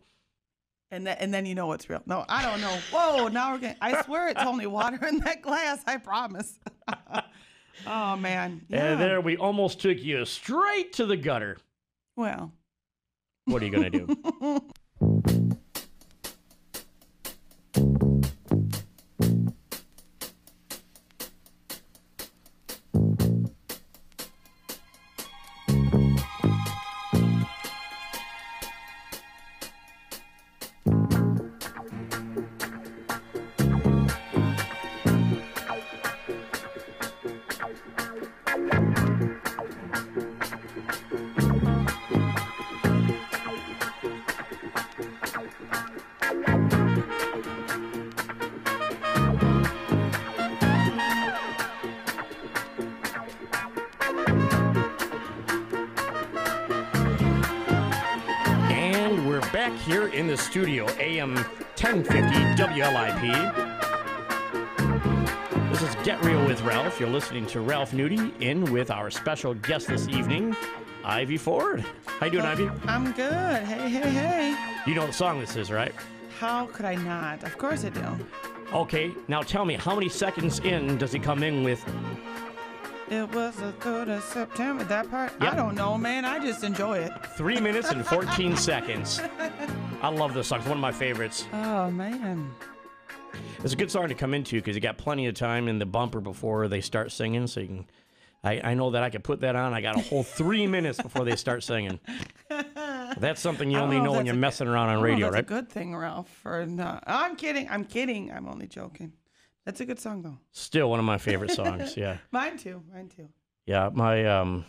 And then, and then you know it's real. No, I don't know. Whoa! Now we're getting. I swear it's only water in that glass. I promise. oh man. Yeah. And there we almost took you straight to the gutter. Well. What are you going to do? in the studio, AM 1050 WLIP. This is Get Real with Ralph. You're listening to Ralph Nudie in with our special guest this evening, Ivy Ford. How you doing, oh, Ivy? I'm good. Hey, hey, hey. You know what song this is, right? How could I not? Of course I do. Okay, now tell me, how many seconds in does he come in with? It was the 3rd of September. That part? Yep. I don't know, man. I just enjoy it. Three minutes and 14 seconds. I love this song. It's one of my favorites. Oh, man. It's a good song to come into because you got plenty of time in the bumper before they start singing. So you can, I, I know that I could put that on. I got a whole three minutes before they start singing. That's something you only know know when you're a messing around on if radio, that's right? a good thing, Ralph. Or not. I'm kidding. I'm kidding. I'm only joking. That's a good song, though. Still one of my favorite songs. Yeah, Mine too. Mine too. yeah. My um,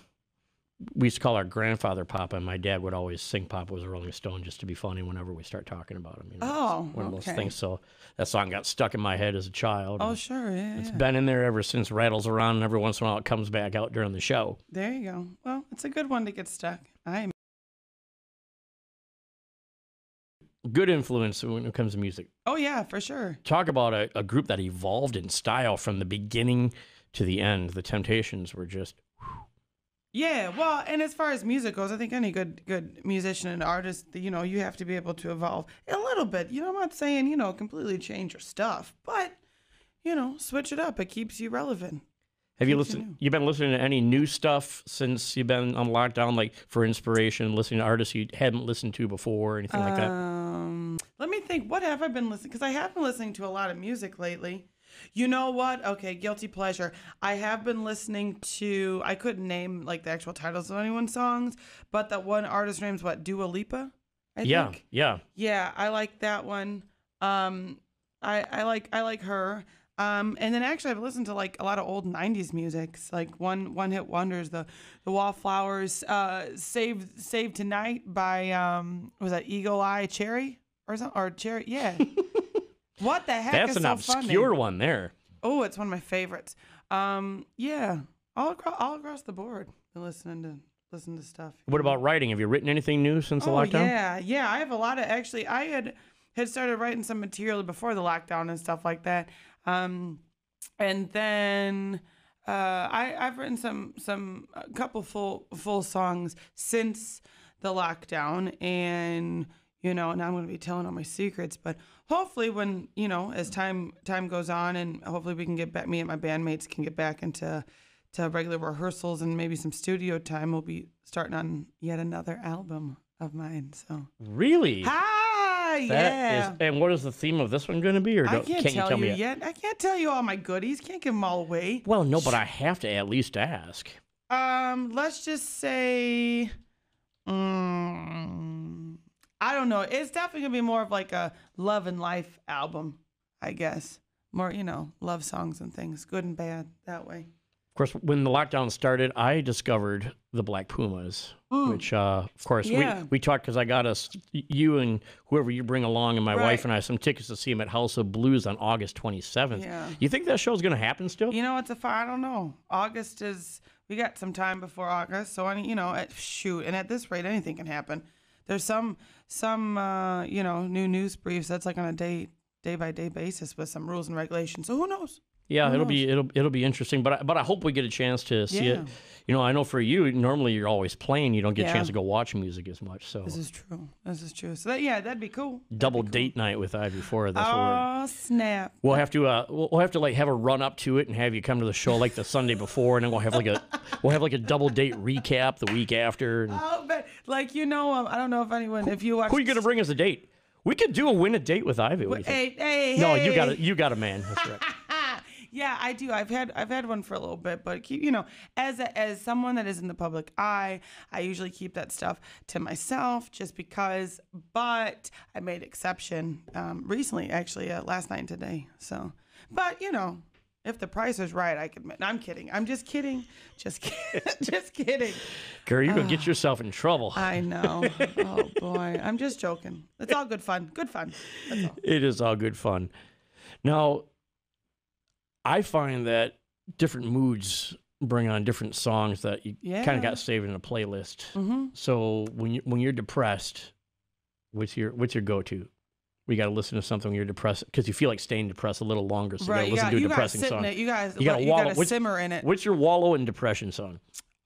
we used to call our grandfather Papa, and my dad would always sing "Papa was a Rolling Stone" just to be funny whenever we start talking about him. You know, Oh, one of those things. So that song got stuck in my head as a child. Oh, sure. Yeah. It's yeah. been in there ever since. Rattles around, and every once in a while it comes back out during the show. There you go. Well, it's a good one to get stuck. I'm. Good influence when it comes to music. Oh yeah, for sure. talk about a, a group that evolved in style from the beginning to the end. The Temptations were just Yeah, well, and as far as music goes, I think any good good musician and artist, you know, you have to be able to evolve a little bit. You know, I'm not saying you know completely change your stuff, but you know, switch it up. It keeps you relevant. Have you Keeps you listened? You've been listening to any new stuff since you've been on lockdown, like for inspiration, listening to artists you hadn't listened to before, or anything like that. Um, let me think what have I been listening because I have been listening to a lot of music lately. You know what? Okay, guilty pleasure. I have been listening to I couldn't name like the actual titles of anyone's songs, but that one artist name's what Dua Lipa. I yeah, think. yeah. Yeah, I like that one. Um, I I like I like her. Um, and then actually I've listened to like a lot of old '90s musics, like one one hit wonders, the the Wallflowers, uh, "Save Save Tonight" by um, was that Eagle Eye Cherry or something or Cherry? Yeah. what the heck? That's an so obscure funny? one there. Oh, it's one of my favorites. Um, yeah, all across all across the board. Been listening to listen to stuff. What about writing? Have you written anything new since the Oh lockdown? yeah, yeah. I have a lot of actually. I had had started writing some material before the lockdown and stuff like that. Um, and then uh, I I've written some some a couple full full songs since the lockdown, and you know, and I'm going to be telling all my secrets, but hopefully when you know as time time goes on, and hopefully we can get back. Me and my bandmates can get back into to regular rehearsals and maybe some studio time. We'll be starting on yet another album of mine. So Really? hi, That yeah. is- and what is the theme of this one going to be? Or I don't- can't, you tell, tell you me yet. I can't tell you all my goodies. Can't give them all away. Well, no, but I have to at least ask. Um, let's just say, mm, I don't know. It's definitely gonna be more of like a love and life album, I guess. More, you know, love songs and things, good and bad, that way. Of course, when the lockdown started, I discovered the Black Pumas, which, uh, of course, Mm. Yeah. we, we talked because I got us, you and whoever you bring along, and my Right. wife and I, some tickets to see them at House of Blues on August 27th. Yeah. You think that show's going to happen still? You know, it's a fi- I don't know. August is we got some time before August, so I you know, at, shoot, and at this rate, anything can happen. There's some some uh, you know new news briefs that's like on a day day by day basis with some rules and regulations. So who knows? Yeah, Who it'll be it'll it'll be interesting, but I, but I hope we get a chance to see Yeah. it. You know, I know for you, normally you're always playing. You don't get a chance to go watch music as much. So This is true. This is true. So that, yeah, that'd be cool. double date night with Ivy Ford. That's. Oh snap! We'll have to uh, we'll we'll have to like have a run up to it and have you come to the show like the Sunday before, and then we'll have like a we'll have like a double date recap the week after. And Oh, but like you know, um, I don't know if anyone, if you watch. who are you gonna bring as a date? We could do a win a date with Ivy. What do you think? Hey, hey, no, you got hey. it. You got a man. That's right. Yeah, I do. I've had I've had one for a little bit, but keep you know, as a, as someone that is in the public eye, I usually keep that stuff to myself just because. But I made exception um, recently, actually, uh, last night and today. So, but you know, if the price is right, I could. No, I'm kidding. I'm just kidding. Just kidding. just kidding. Girl, you're gonna Ah. get yourself in trouble. I know. oh boy, I'm just joking. It's all good fun. Good fun. That's all. It is all good fun. Now, I find that different moods bring on different songs that you kind Yeah. Mm-hmm. of got saved in a playlist. So when you when you're depressed, what's your what's your go to? We got to listen to something when you're depressed because you feel like staying depressed a little longer. So right. you got got to listen to a got to depressing song. it. You guys. You gotta you wallow. What's- simmer in it. What's your wallow in depression song?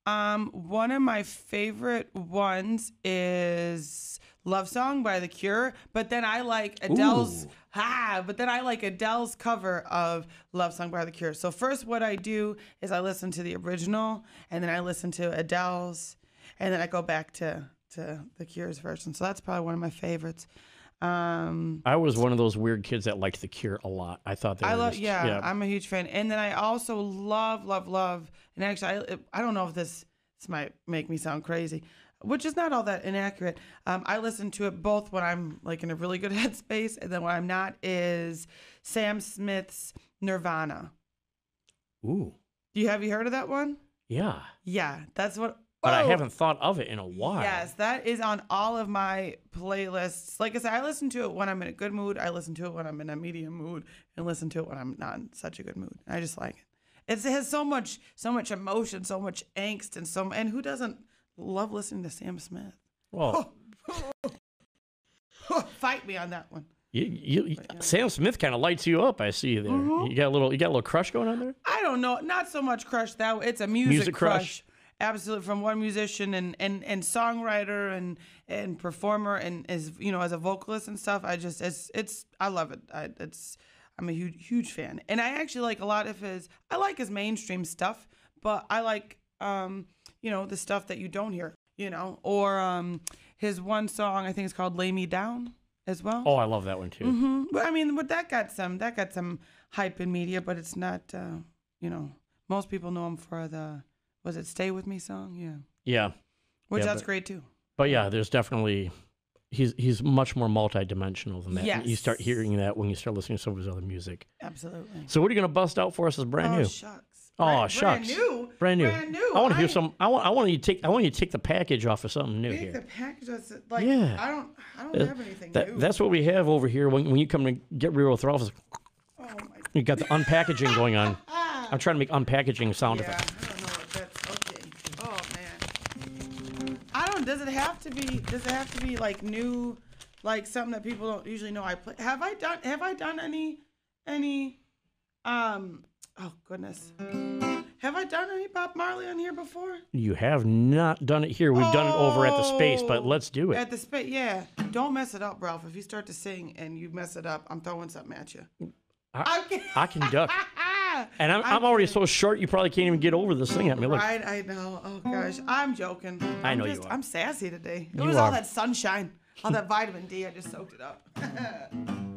Um, one of my favorite ones is "Love Song" by The Cure, but then I like Adele's Ooh. ah, but then I like Adele's cover of "Love Song" by The Cure. So first, what I do is I listen to the original, and then I listen to Adele's, and then I go back to to The Cure's version. So that's probably one of my favorites. Um, I was one of those weird kids that liked The Cure a lot. I thought they I love, just- yeah, I'm a huge fan. And then I also love, love, love. And actually, I, I don't know if this this might make me sound crazy, which is not all that inaccurate. Um, I listen to it both when I'm like in a really good headspace, and then when I'm not. Is Sam Smith's Nirvana? Ooh, You have you heard of that one? yeah. Yeah, that's what. But I Oh! haven't thought of it in a while. Yes, that is on all of my playlists. Like I said, I listen to it when I'm in a good mood. I listen to it when I'm in a medium mood, and listen to it when I'm not in such a good mood. I just like it. It's, it has so much, so much emotion, so much angst, and so. And who doesn't love listening to Sam Smith? Well, Fight me on that one. you, you, you- Sam Smith kind of lights you up. I see you there. Mm-hmm. You got a little, you got a little crush going on there. I don't know, not so much crush that. It's a music, Music crush? crush. Absolutely, from one musician and, and, and songwriter and and performer and as you know as a vocalist and stuff. I just it's it's I love it. I, it's I'm a huge huge fan, and I actually like a lot of his. I like his mainstream stuff, but I like um you know the stuff that you don't hear. You know, or um his one song I think it's called "Lay Me Down." as well. Oh, I love that one too. hmm But I mean, but that got some that got some hype in media, but it's not. Uh, you know, most people know him for the was it "Stay with Me" song? Yeah, Yeah. which Yeah, that's but- great too. But yeah, there's definitely he's he's much more multidimensional than that. You start hearing that when you start listening to some of his other music. Absolutely. So what are you gonna bust out for us as brand oh new? shucks. Oh Brand- shucks. Brand new. Brand new. Brand new. I want to hear some. I want. I want you to take. I want you to take the package off of something new Take here. the package. Like Yeah. I don't. I don't Uh, have anything That, new. that's what we have over here when, when you come to get real with Ralph. oh. You got the unpackaging going on. I'm trying to make unpackaging sound Yeah, effects. I don't know what that's. Okay. Oh man. I don't. Does it have to be? Does it have to be like new, like something that people don't usually know? I play. Have I done? Have I done any, any, um? Oh goodness. Have I done any Bob Marley on here before? You have not done it here. We've done it over at the space, but Oh, let's do it. At the space, yeah. Don't mess it up, Ralph. If you start to sing and you mess it up, I'm throwing something at you. I. I can duck. And I'm, I'm I'm already kidding. so short, you probably can't even get over this thing at me. Look, Right, I know. Oh gosh, I'm joking. I I'm know you just, are. I'm sassy today. It You was all that sunshine, all that vitamin D. I just soaked it up.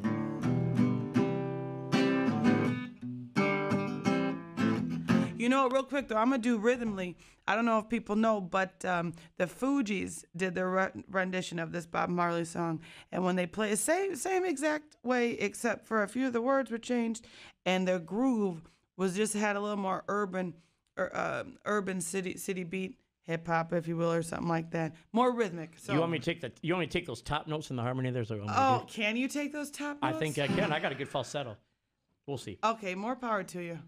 you know, real quick though, I'm gonna do rhythmly. I don't know if people know, but um, the Fugees did their re- rendition of this Bob Marley song, and when they play, same same exact way, except for a few of the words were changed, and their groove was just had a little more urban, or, uh, urban city city beat, hip hop, if you will, or something like that, more rhythmic. So, you want me to take the? You want me to take those top notes in the harmony? There's a. Oh, can you take those top I think I can. I got a good falsetto. We'll see. Okay, more power to you.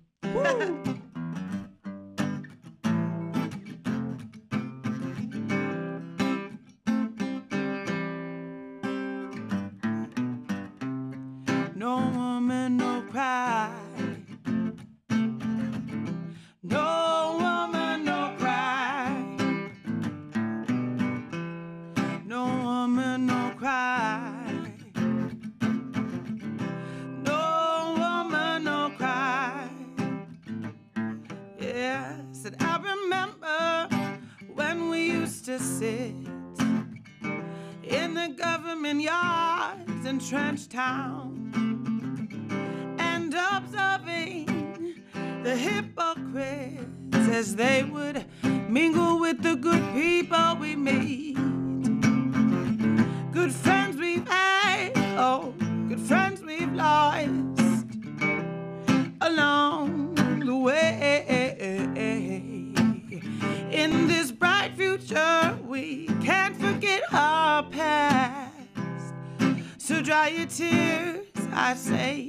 Your tears, I say,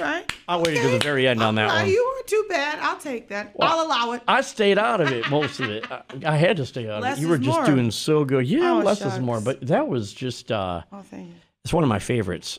right. I waited to the very end on that one. You weren't too bad. I'll take that. I'll allow it. I stayed out of it most of it. I, I had to stay out Less of it. You were just more. doing so good. Yeah, Oh, less is more. But that was just uh Oh, thank you. it's one of my favorites.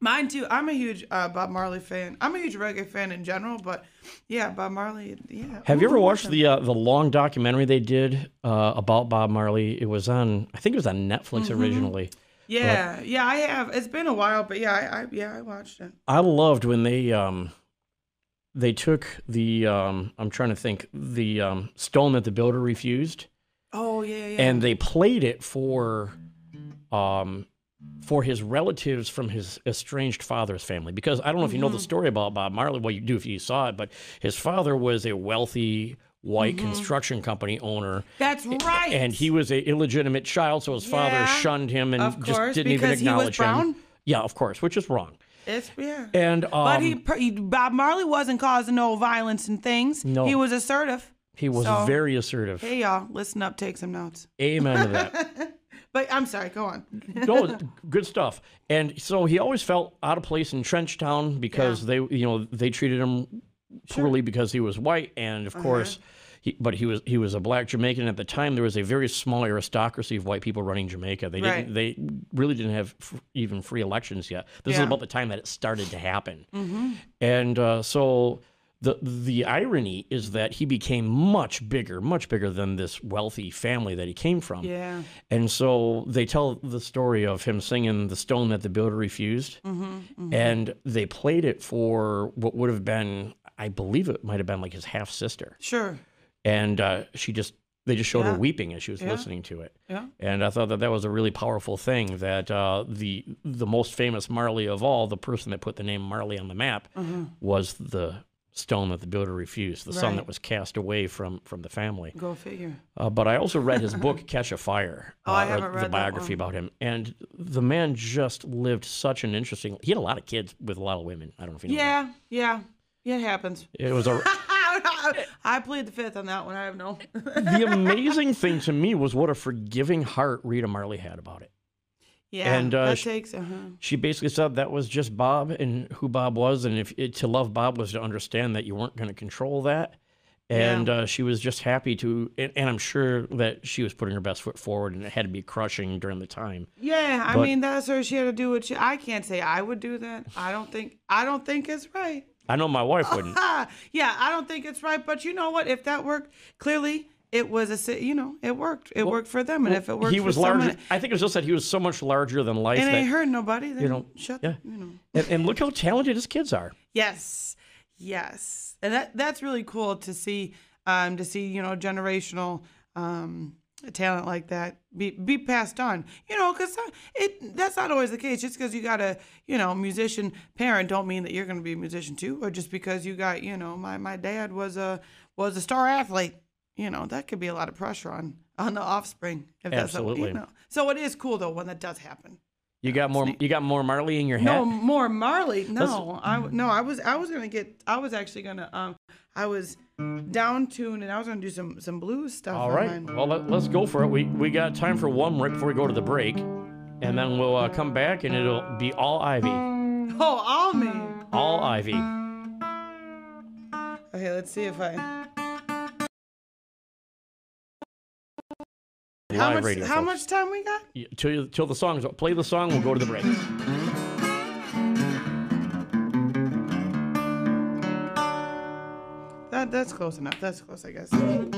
Mine too. I'm a huge uh, Bob Marley fan. I'm a huge reggae fan in general, but yeah, Bob Marley. Yeah. Have you ever watched the uh, the long documentary they did uh, about Bob Marley? It was on I think it was on Netflix Mm-hmm. originally. Yeah, yeah, I have. It's been a while, but yeah, I, I yeah, I watched it. I loved when they um they took the um I'm trying to think the um stone that the builder refused Oh yeah, yeah. and they played it for um for his relatives from his estranged father's family because I don't know if you know the story about Bob Marley well you do if you saw it but his father was a wealthy white construction company owner That's right. and he was a illegitimate child so his father Yeah, shunned him and of just didn't even because he was acknowledge brown? him yeah of course which is wrong It's yeah. and um, but he, he, Bob Marley wasn't causing no violence and things. No. he was assertive. he was so- very assertive Hey y'all, listen up, take some notes. amen to that But I'm sorry, go on. no, good stuff. And so he always felt out of place in Trenchtown because they, you know, they treated him poorly because he was white, and Uh-huh. of course, he, but he was he was a black Jamaican. At the time, there was a very small aristocracy of white people running Jamaica. They didn't, they really didn't have f- even free elections yet. This is about the time that it started to happen, and uh, so. The, the irony is that he became much bigger, much bigger than this wealthy family that he came from. Yeah. And so they tell the story of him singing The Stone That the Builder Refused. Mm-hmm, And they played it for what would have been, I believe it might have been like his half sister. Sure. And uh, she just, they just showed her weeping as she was Yeah. listening to it. Yeah. And I thought that that was a really powerful thing that uh, the the most famous Marley of all, the person that put the name Marley on the map, was the stone that the builder refused, the son Mm-hmm. That was cast away from from the family. Go figure. Uh, but I also read his book Catch a Fire. Oh, uh, or haven't the read that biography about him, and the man just lived such an interesting. He had a lot of kids with a lot of women. I don't know if you know. that. Yeah, yeah. It happens. It was a. I plead the fifth on that one. I have no. the amazing thing to me was what a forgiving heart Rita Marley had about it. yeah, And, uh, that sh- takes. Uh-huh. She basically said that was just Bob and who Bob was, and if it, to love Bob was to understand that you weren't going to control that. And uh, she was just happy to, and, and I'm sure that she was putting her best foot forward, and it had to be crushing during the time. Yeah, I But- mean that's her. She had to do what she. I can't say I would do that. I don't think. I don't think it's right. I know my wife wouldn't. Ah, yeah, I don't think it's right. But you know what? If that worked, clearly it was a. You know, it worked. It worked for them, and if it worked, he was for larger. someone, I think it was just that he was so much larger than life. it that, ain't hurt nobody. Then know, shut. yeah. You know. and, and look how talented his kids are. Yes, yes, and that that's really cool to see. Um, to see you know generational um talent like that be be passed on. You know, because it that's not always the case. Just because you got a you know musician parent, don't mean that you're going to be a musician too. Or just because you got you know my my dad was a was a star athlete. You know that could be a lot of pressure on on the offspring. If That's Absolutely. what, you know. So it is cool though when that does happen. You got more. You got more Marley in your head. No more Marley. No, I no, I was I was gonna get. I was actually gonna. Um, I was down tune, and I was gonna do some some blues stuff. All right. Well, let, let's go for it. We we got time for one right before we go to the break, and then we'll uh, come back and it'll be all Ivy, Oh, all me. all Ivy. Okay, let's see if I. How much? radio. how much time we got? Y- Till till the song's play the song. We'll go to the break. That that's close enough. That's close, I guess.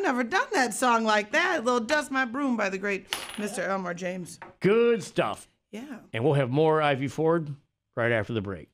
I've never done that song like that. Little Dust My Broom by the great Mr. Elmore James. Good stuff. Yeah. And we'll have more Ivy Ford right after the break.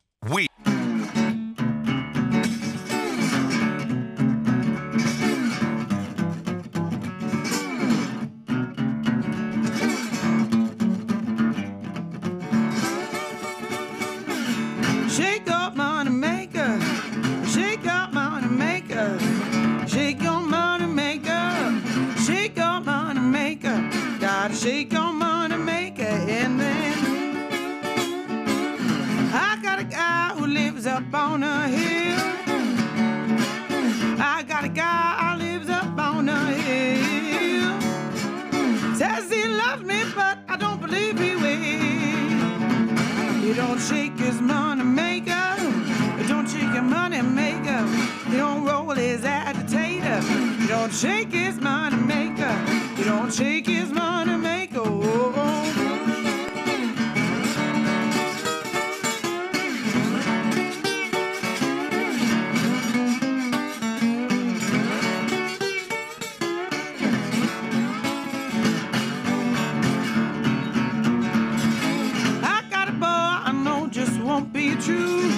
Be true.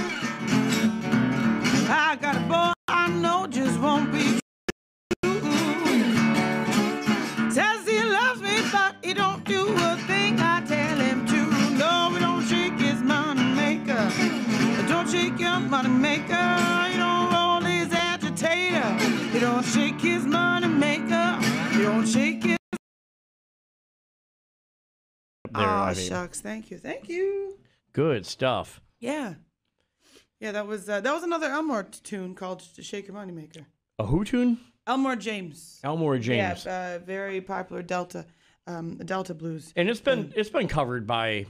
I got a boy I know just won't be true. Says he loves me, but he don't do a thing I tell him to. No, we don't shake his money maker. Don't shake your money maker. You don't roll his agitator. You don't shake his money maker. You don't shake his. There, oh Ivy. shucks! Thank you, thank you. Good stuff. Yeah. Yeah, that was uh, that was another Elmore t- tune called "Shake Your Money Maker." A who tune? Elmore James. Elmore James. Yeah, uh, very popular Delta, um, Delta blues. And it's been it's been covered by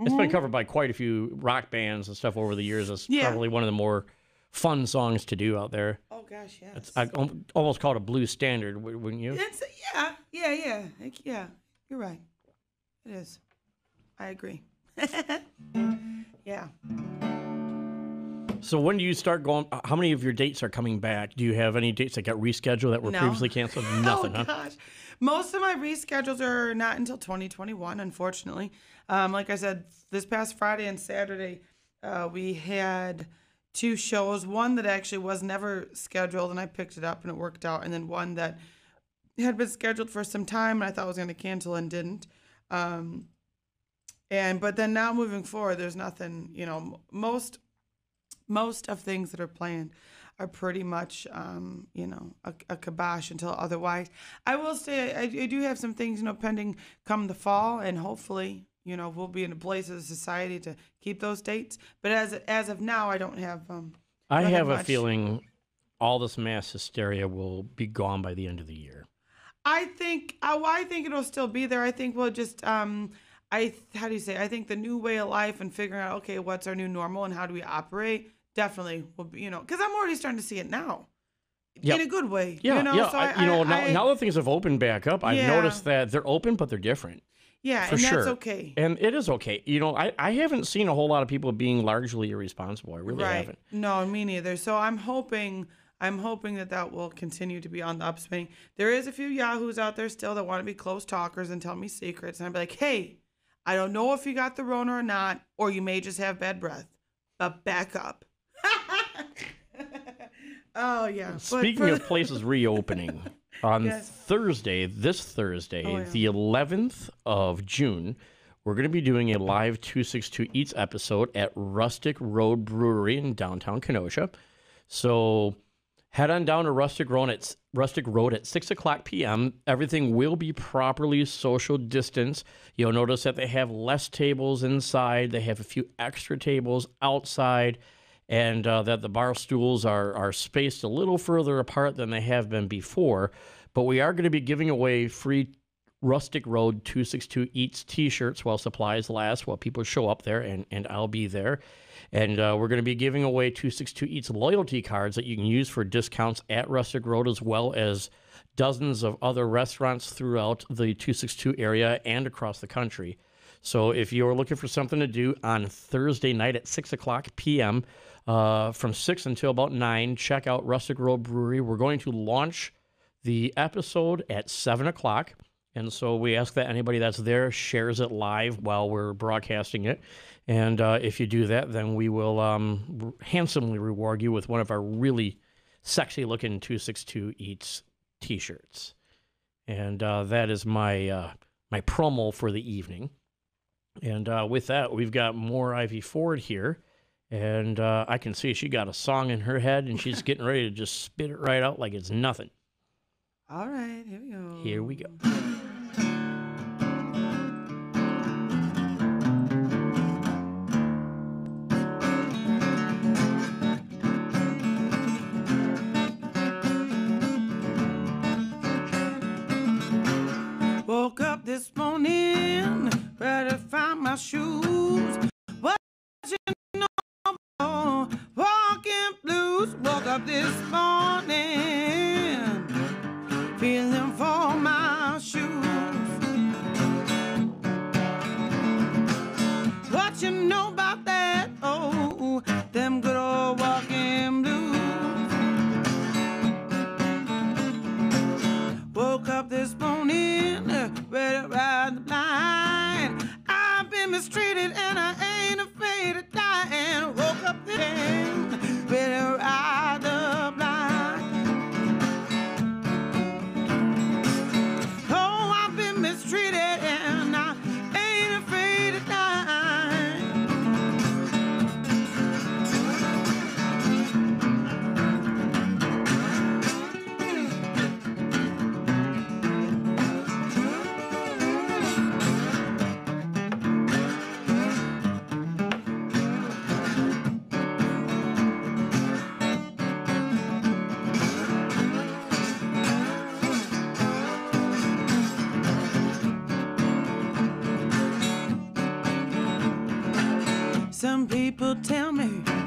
it's been covered by quite a few rock bands and stuff over the years. It's Mm-hmm. Yeah. probably one of the more fun songs to do out there. Oh gosh, yeah. It's I almost call it a blues standard, wouldn't you? It's yeah, yeah, yeah, Like, yeah. You're right. It is. I agree. yeah. So when do you start going? How many of your dates are coming back? Do you have any dates that got rescheduled that were No. previously canceled? Nothing, oh, huh? gosh. Most of my reschedules are not until 2021, unfortunately. Um, like I said, this past Friday and Saturday, uh, we had two shows. One that actually was never scheduled, and I picked it up and it worked out. And then one that had been scheduled for some time, and I thought I was going to cancel and didn't. Um, and but then now moving forward, there's nothing. You know, most most of things that are planned are pretty much, um, you know, a, a kibosh until otherwise. I will say I, I do have some things, you know, pending come the fall, and hopefully, you know, we'll be in a place as a society to keep those dates. But as as of now, I don't have. Um, I have a feeling all this mass hysteria will be gone by the end of the year. I think oh, I think it'll still be there. I think we'll just um I how do you say? I think the new way of life and figuring out okay, what's our new normal and how do we operate definitely will be, you know, cuz I'm already starting to see it now. Yep. In a good way, Yeah, you know, yeah. so I, I, you know, now, I- now that things have opened back up, I've Yeah. noticed that they're open, but they're different. yeah, For and sure. that's okay. And it is okay. You know, I, I haven't seen a whole lot of people being largely irresponsible. I really right. haven't. No, me neither. So I'm hoping I'm hoping that that will continue to be on the upswing. There is a few yahoos out there still that want to be close talkers and tell me secrets, and I'm like, hey, I don't know if you got the Rona or not, or you may just have bad breath, but back up. oh yeah. Speaking of places reopening, on Yes. Thursday, this Thursday, Oh, yeah. the 11th of June, we're going to be doing a live 262 Eats episode at Rustic Road Brewery in downtown Kenosha. So head on down to Rustic Road at Rustic Road at 6 o'clock p.m. Everything will be properly social distance. You'll notice that they have less tables inside. They have a few extra tables outside and uh, that the bar stools are, are spaced a little further apart than they have been before. But we are going to be giving away free Rustic Road 262 Eats t shirts while supplies last, while people show up there, and, and I'll be there. And uh, we're going to be giving away 262 Eats loyalty cards that you can use for discounts at Rustic Road as well as dozens of other restaurants throughout the 262 area and across the country. So if you're looking for something to do on Thursday night at 6 o'clock p.m., uh, from 6 until about 9, check out Rustic Road Brewery. We're going to launch the episode at 7 o'clock. And so we ask that anybody that's there shares it live while we're broadcasting it. And uh, if you do that, then we will um, handsomely reward you with one of our really sexy looking 262 Eats t shirts. And uh, that is my, uh, my promo for the evening. And uh, with that, we've got more Ivy Ford here. And uh, I can see she got a song in her head and she's getting ready to just spit it right out like it's nothing. All right, here we go. Here we go. This morning, to find my shoes. People tell me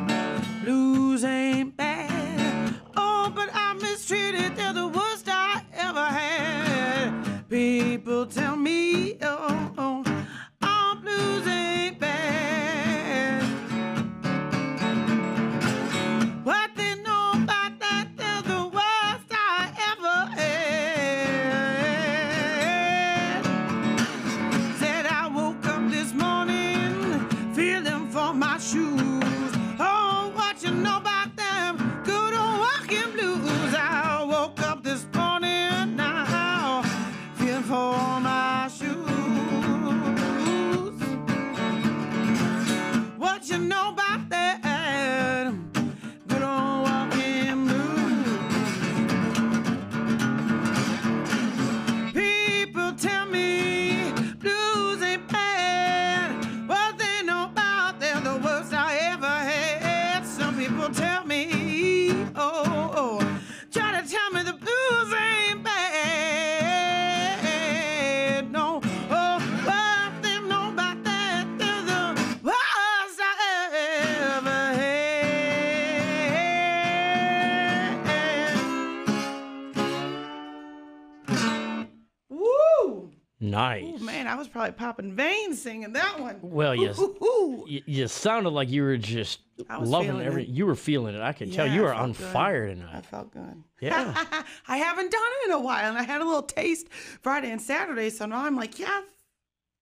veins singing that one. Well, yes. Ooh. You, you sounded like you were just loving every. it. You were feeling it. I could tell you I are on good. fire tonight. I felt good. Yeah. I haven't done it in a while, and I had a little taste Friday and Saturday, so now I'm like, yeah,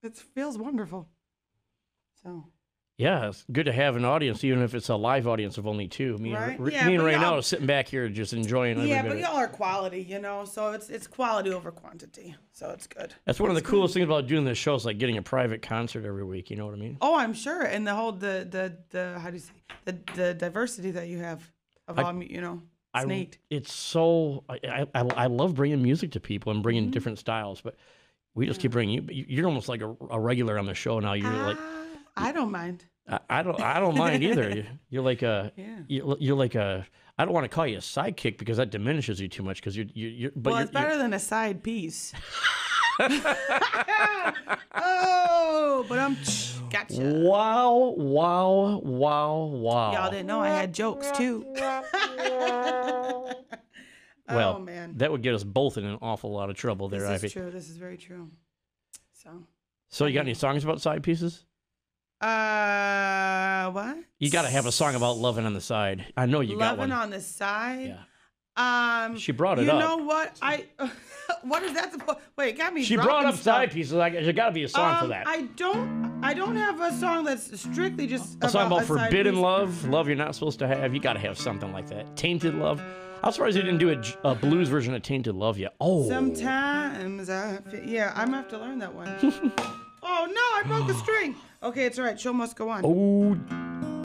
it feels wonderful. So Yeah, it's good to have an audience, even if it's a live audience of only two. Me, Right? and, Yeah, me and Ray now are sitting back here just enjoying yeah, but y'all are quality, you know. So it's it's quality over quantity, so it's good. That's one of the coolest things about doing this show is like getting a private concert every week. You know what I mean? Oh, I'm sure, and the whole the the the how do you say the the diversity that you have of I- all you know, I, it's neat. It's so I, I I I love bringing music to people and Mm-hmm. bringing different styles, but we just keep bringing you. You're almost like a, a regular on the show now. You're like Ah, I don't mind. I, I don't I don't mind either. You- You're like a Yeah. you're, you're like a I don't want to call you a sidekick because that diminishes you too much because you're, you're, you're but well, you're, it's better than a side piece. oh, but I'm gotcha. Wow, wow, wow, wow. Y'all didn't know I had jokes too. well, oh man, that would get us both in an awful lot of trouble there, this Ivy. is true. This is very true. So, So you got any songs about side pieces? Uh, what? You got to have a song about loving on the side. I know you got one. Loving on the side. Yeah. Um, She brought it you up. know what? I what is that supposed? Wait, it got me. She brought up side pieces. Like, there's got to be a song for Um, that. I don't. I don't have a song that's strictly just a song about a forbidden piece. love, love you're not supposed to have. You got to have something like that. Tainted love. I'm surprised you didn't do a blues version of Tainted Love yet. Oh, Sometimes I feel, yeah, I'm gonna have to learn that one. oh no, I broke a string. Okay, it's all right. Show must go on. oh,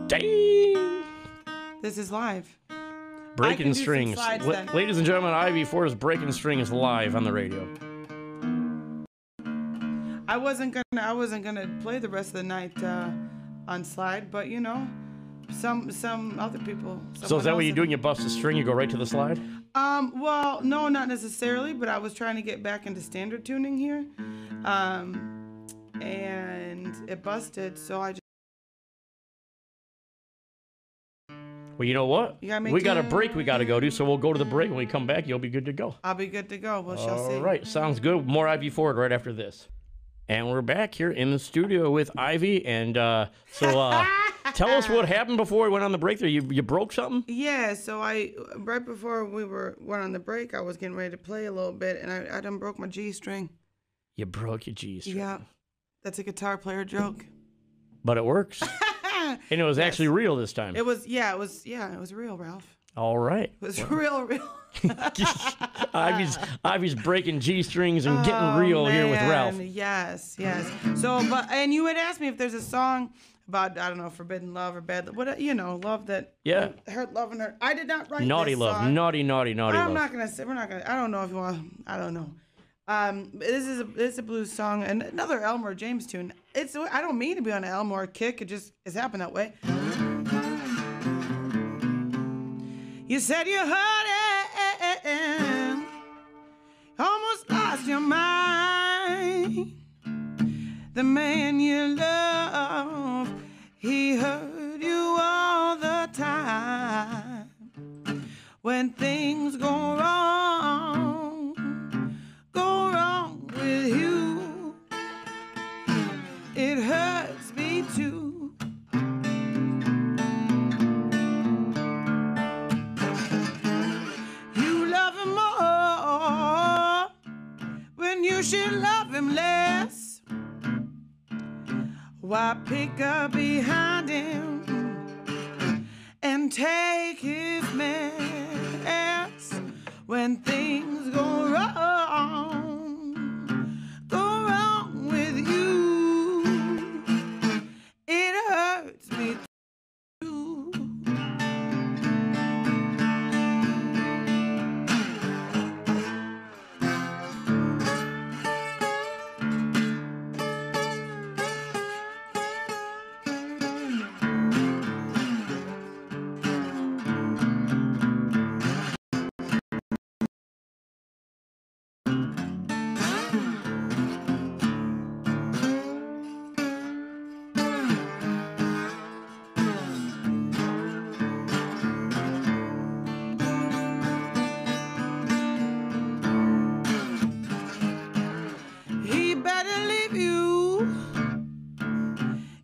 dang. This is live. Breaking strings. slides La- then. Ladies and gentlemen, Ivy Ford's Breaking Strings live on the radio. I wasn't gonna. I wasn't gonna play the rest of the night uh, on slide, but you know, some some other people. So is that what you do when you bust a string? You go right to the slide? Um, well, no, not necessarily, but I was trying to get back into standard tuning here. Um, and it busted, so I just Well, you know what? You we got a break we got to go to, so we'll go to the break. When we come back, you'll be good to go. I'll be good to go. We shall see. All right, sounds good. More Ivy Ford right after this. And we're back here in the studio with Ivy. And uh, so uh, tell us what happened before we went on the break there. You, you broke something? Yeah, so I right before we were went on the break, I was getting ready to play a little bit, and I I done broke my G string. You broke your G string. Yeah, that's a guitar player joke. But it works. and it was actually real this time. It was yeah, it was yeah, it was real, Ralph. All right. It was real, real. Ivy's, Ivy's breaking G strings and getting Oh, real here with Ralph. Yes, yes. So, but and you had asked me if there's a song about I don't know forbidden love or bad what you know love that Yeah. hurt love and hurt. I did not write Naughty love. song. Naughty, naughty, naughty I'm love. not gonna say we're not gonna. I don't know if you want. I don't know. Um, this is a this is a blues song and another Elmore James tune. It's I don't mean to be on an Elmore kick. It just it's happened that way. You said you heard it, almost lost your mind. The man you love, he hurt you all the time when things go wrong, go wrong with you. It hurts me too. You love him more when you should love him less. Why pick up behind him and take his mess when things go wrong?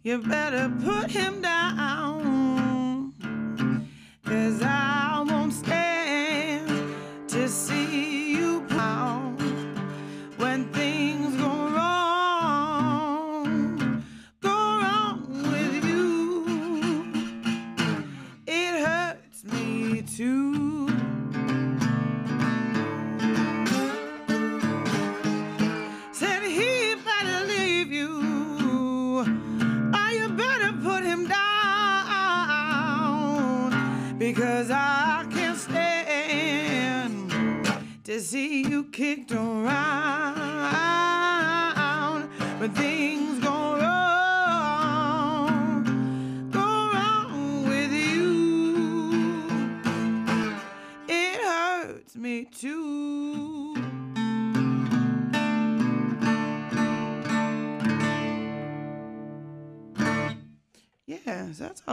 You better put him down.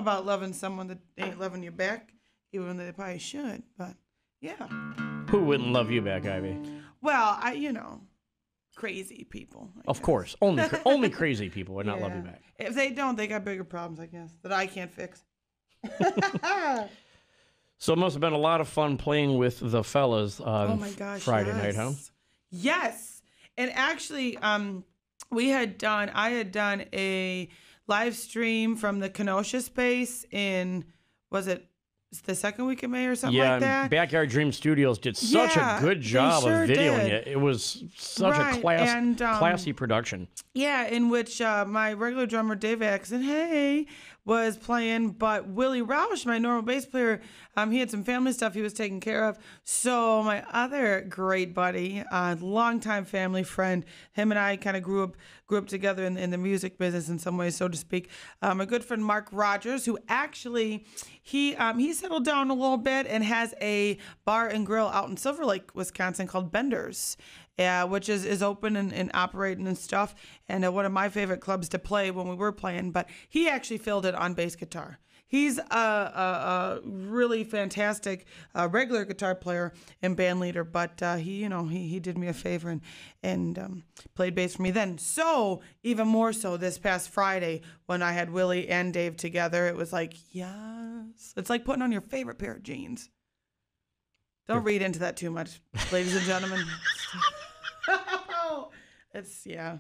About loving someone that ain't loving you back, even though they probably should. But yeah. Who wouldn't love you back, Ivy? Well, I, you know, crazy people. I Of guess. course, only only crazy people would not love you back. If they don't, they got bigger problems, I guess, that I can't fix. So it must have been a lot of fun playing with the fellas on oh my gosh. Friday night, huh? yes. Yes. And actually, um, we had done, I had done a live stream from the Kenosha space in, was it the second week of May or something yeah, like that? Backyard Dream Studios did such Yeah, a good job sure of videoing did. it. It was such a class, and, um, classy production. Yeah, in which uh, my regular drummer Dave Axon, hey, was playing, but Willie Roush, my normal bass player, um, he had some family stuff he was taking care of. So my other great buddy, uh, longtime family friend, him and I kind of grew up grew up together in, in the music business in some ways, so to speak. Um, my good friend Mark Rogers, who actually he um, he settled down a little bit and has a bar and grill out in Silver Lake, Wisconsin called Bender's uh, which is, is open and, and operating and stuff. And uh, one of my favorite clubs to play when we were playing. But he actually filled it on bass guitar. He's a, a, a really fantastic uh, regular guitar player and band leader, but uh, he, you know, he, he did me a favor and and um, played bass for me then. So even more so this past Friday when I had Willie and Dave together, it was like yes, it's like putting on your favorite pair of jeans. Don't read into that too much, ladies and gentlemen. it's yeah.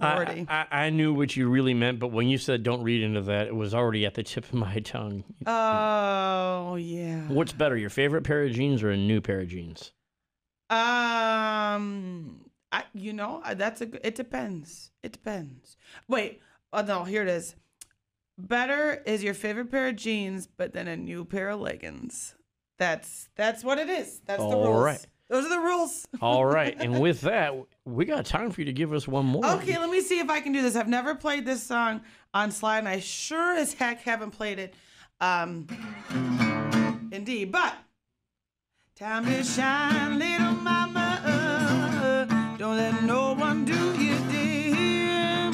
I, I, I knew what you really meant, but when you said don't read into that, it was already at the tip of my tongue. oh yeah. What's better, your favorite pair of jeans or a new pair of jeans? Um, I you know that's a, It depends. It depends. Wait. Oh no. Here it is. Better is your favorite pair of jeans, but then a new pair of leggings. That's that's what it is. That's the All rules. right. Those are the rules. All right, and with that, we got time for you to give us one more. Okay, let me see if I can do this. I've never played this song on slide, and I sure as heck haven't played it. Um, indeed, but time to shine, little mama. Don't let no one do you dim.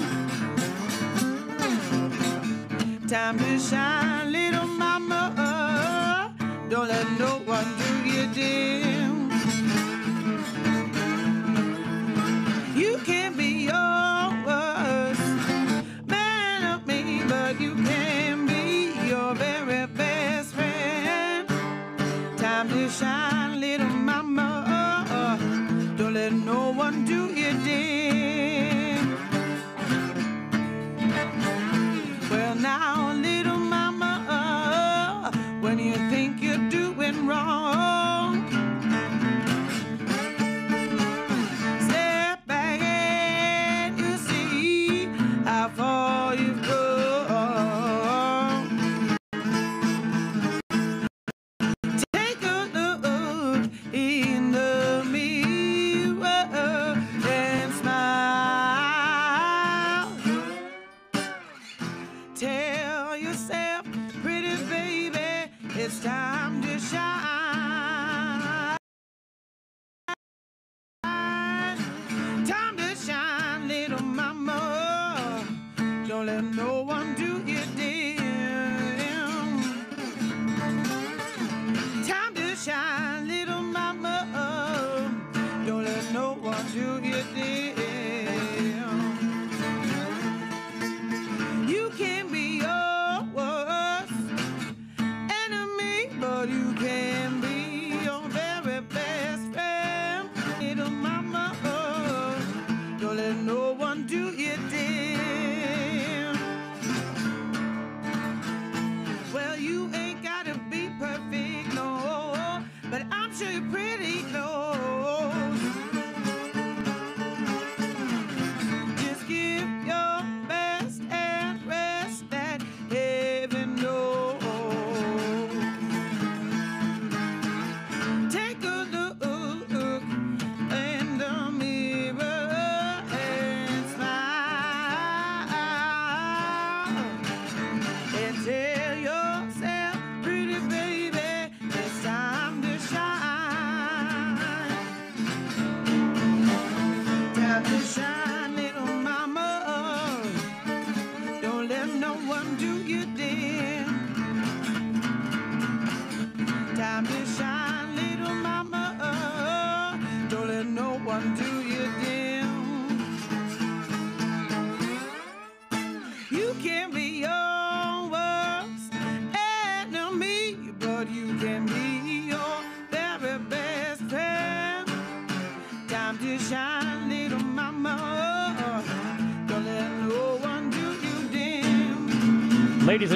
Time to shine, little mama. Don't let no one do you dim.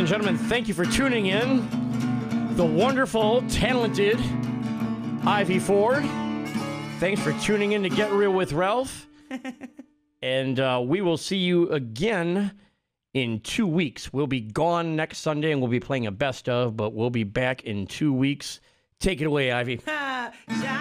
And gentlemen, thank you for tuning in. The wonderful, talented Ivy Ford. Thanks for tuning in to Get Real with Ralph. and uh, we will see you again in two weeks. We'll be gone next Sunday and we'll be playing a best of, but we'll be back in two weeks. Take it away, Ivy. Shine, little mama.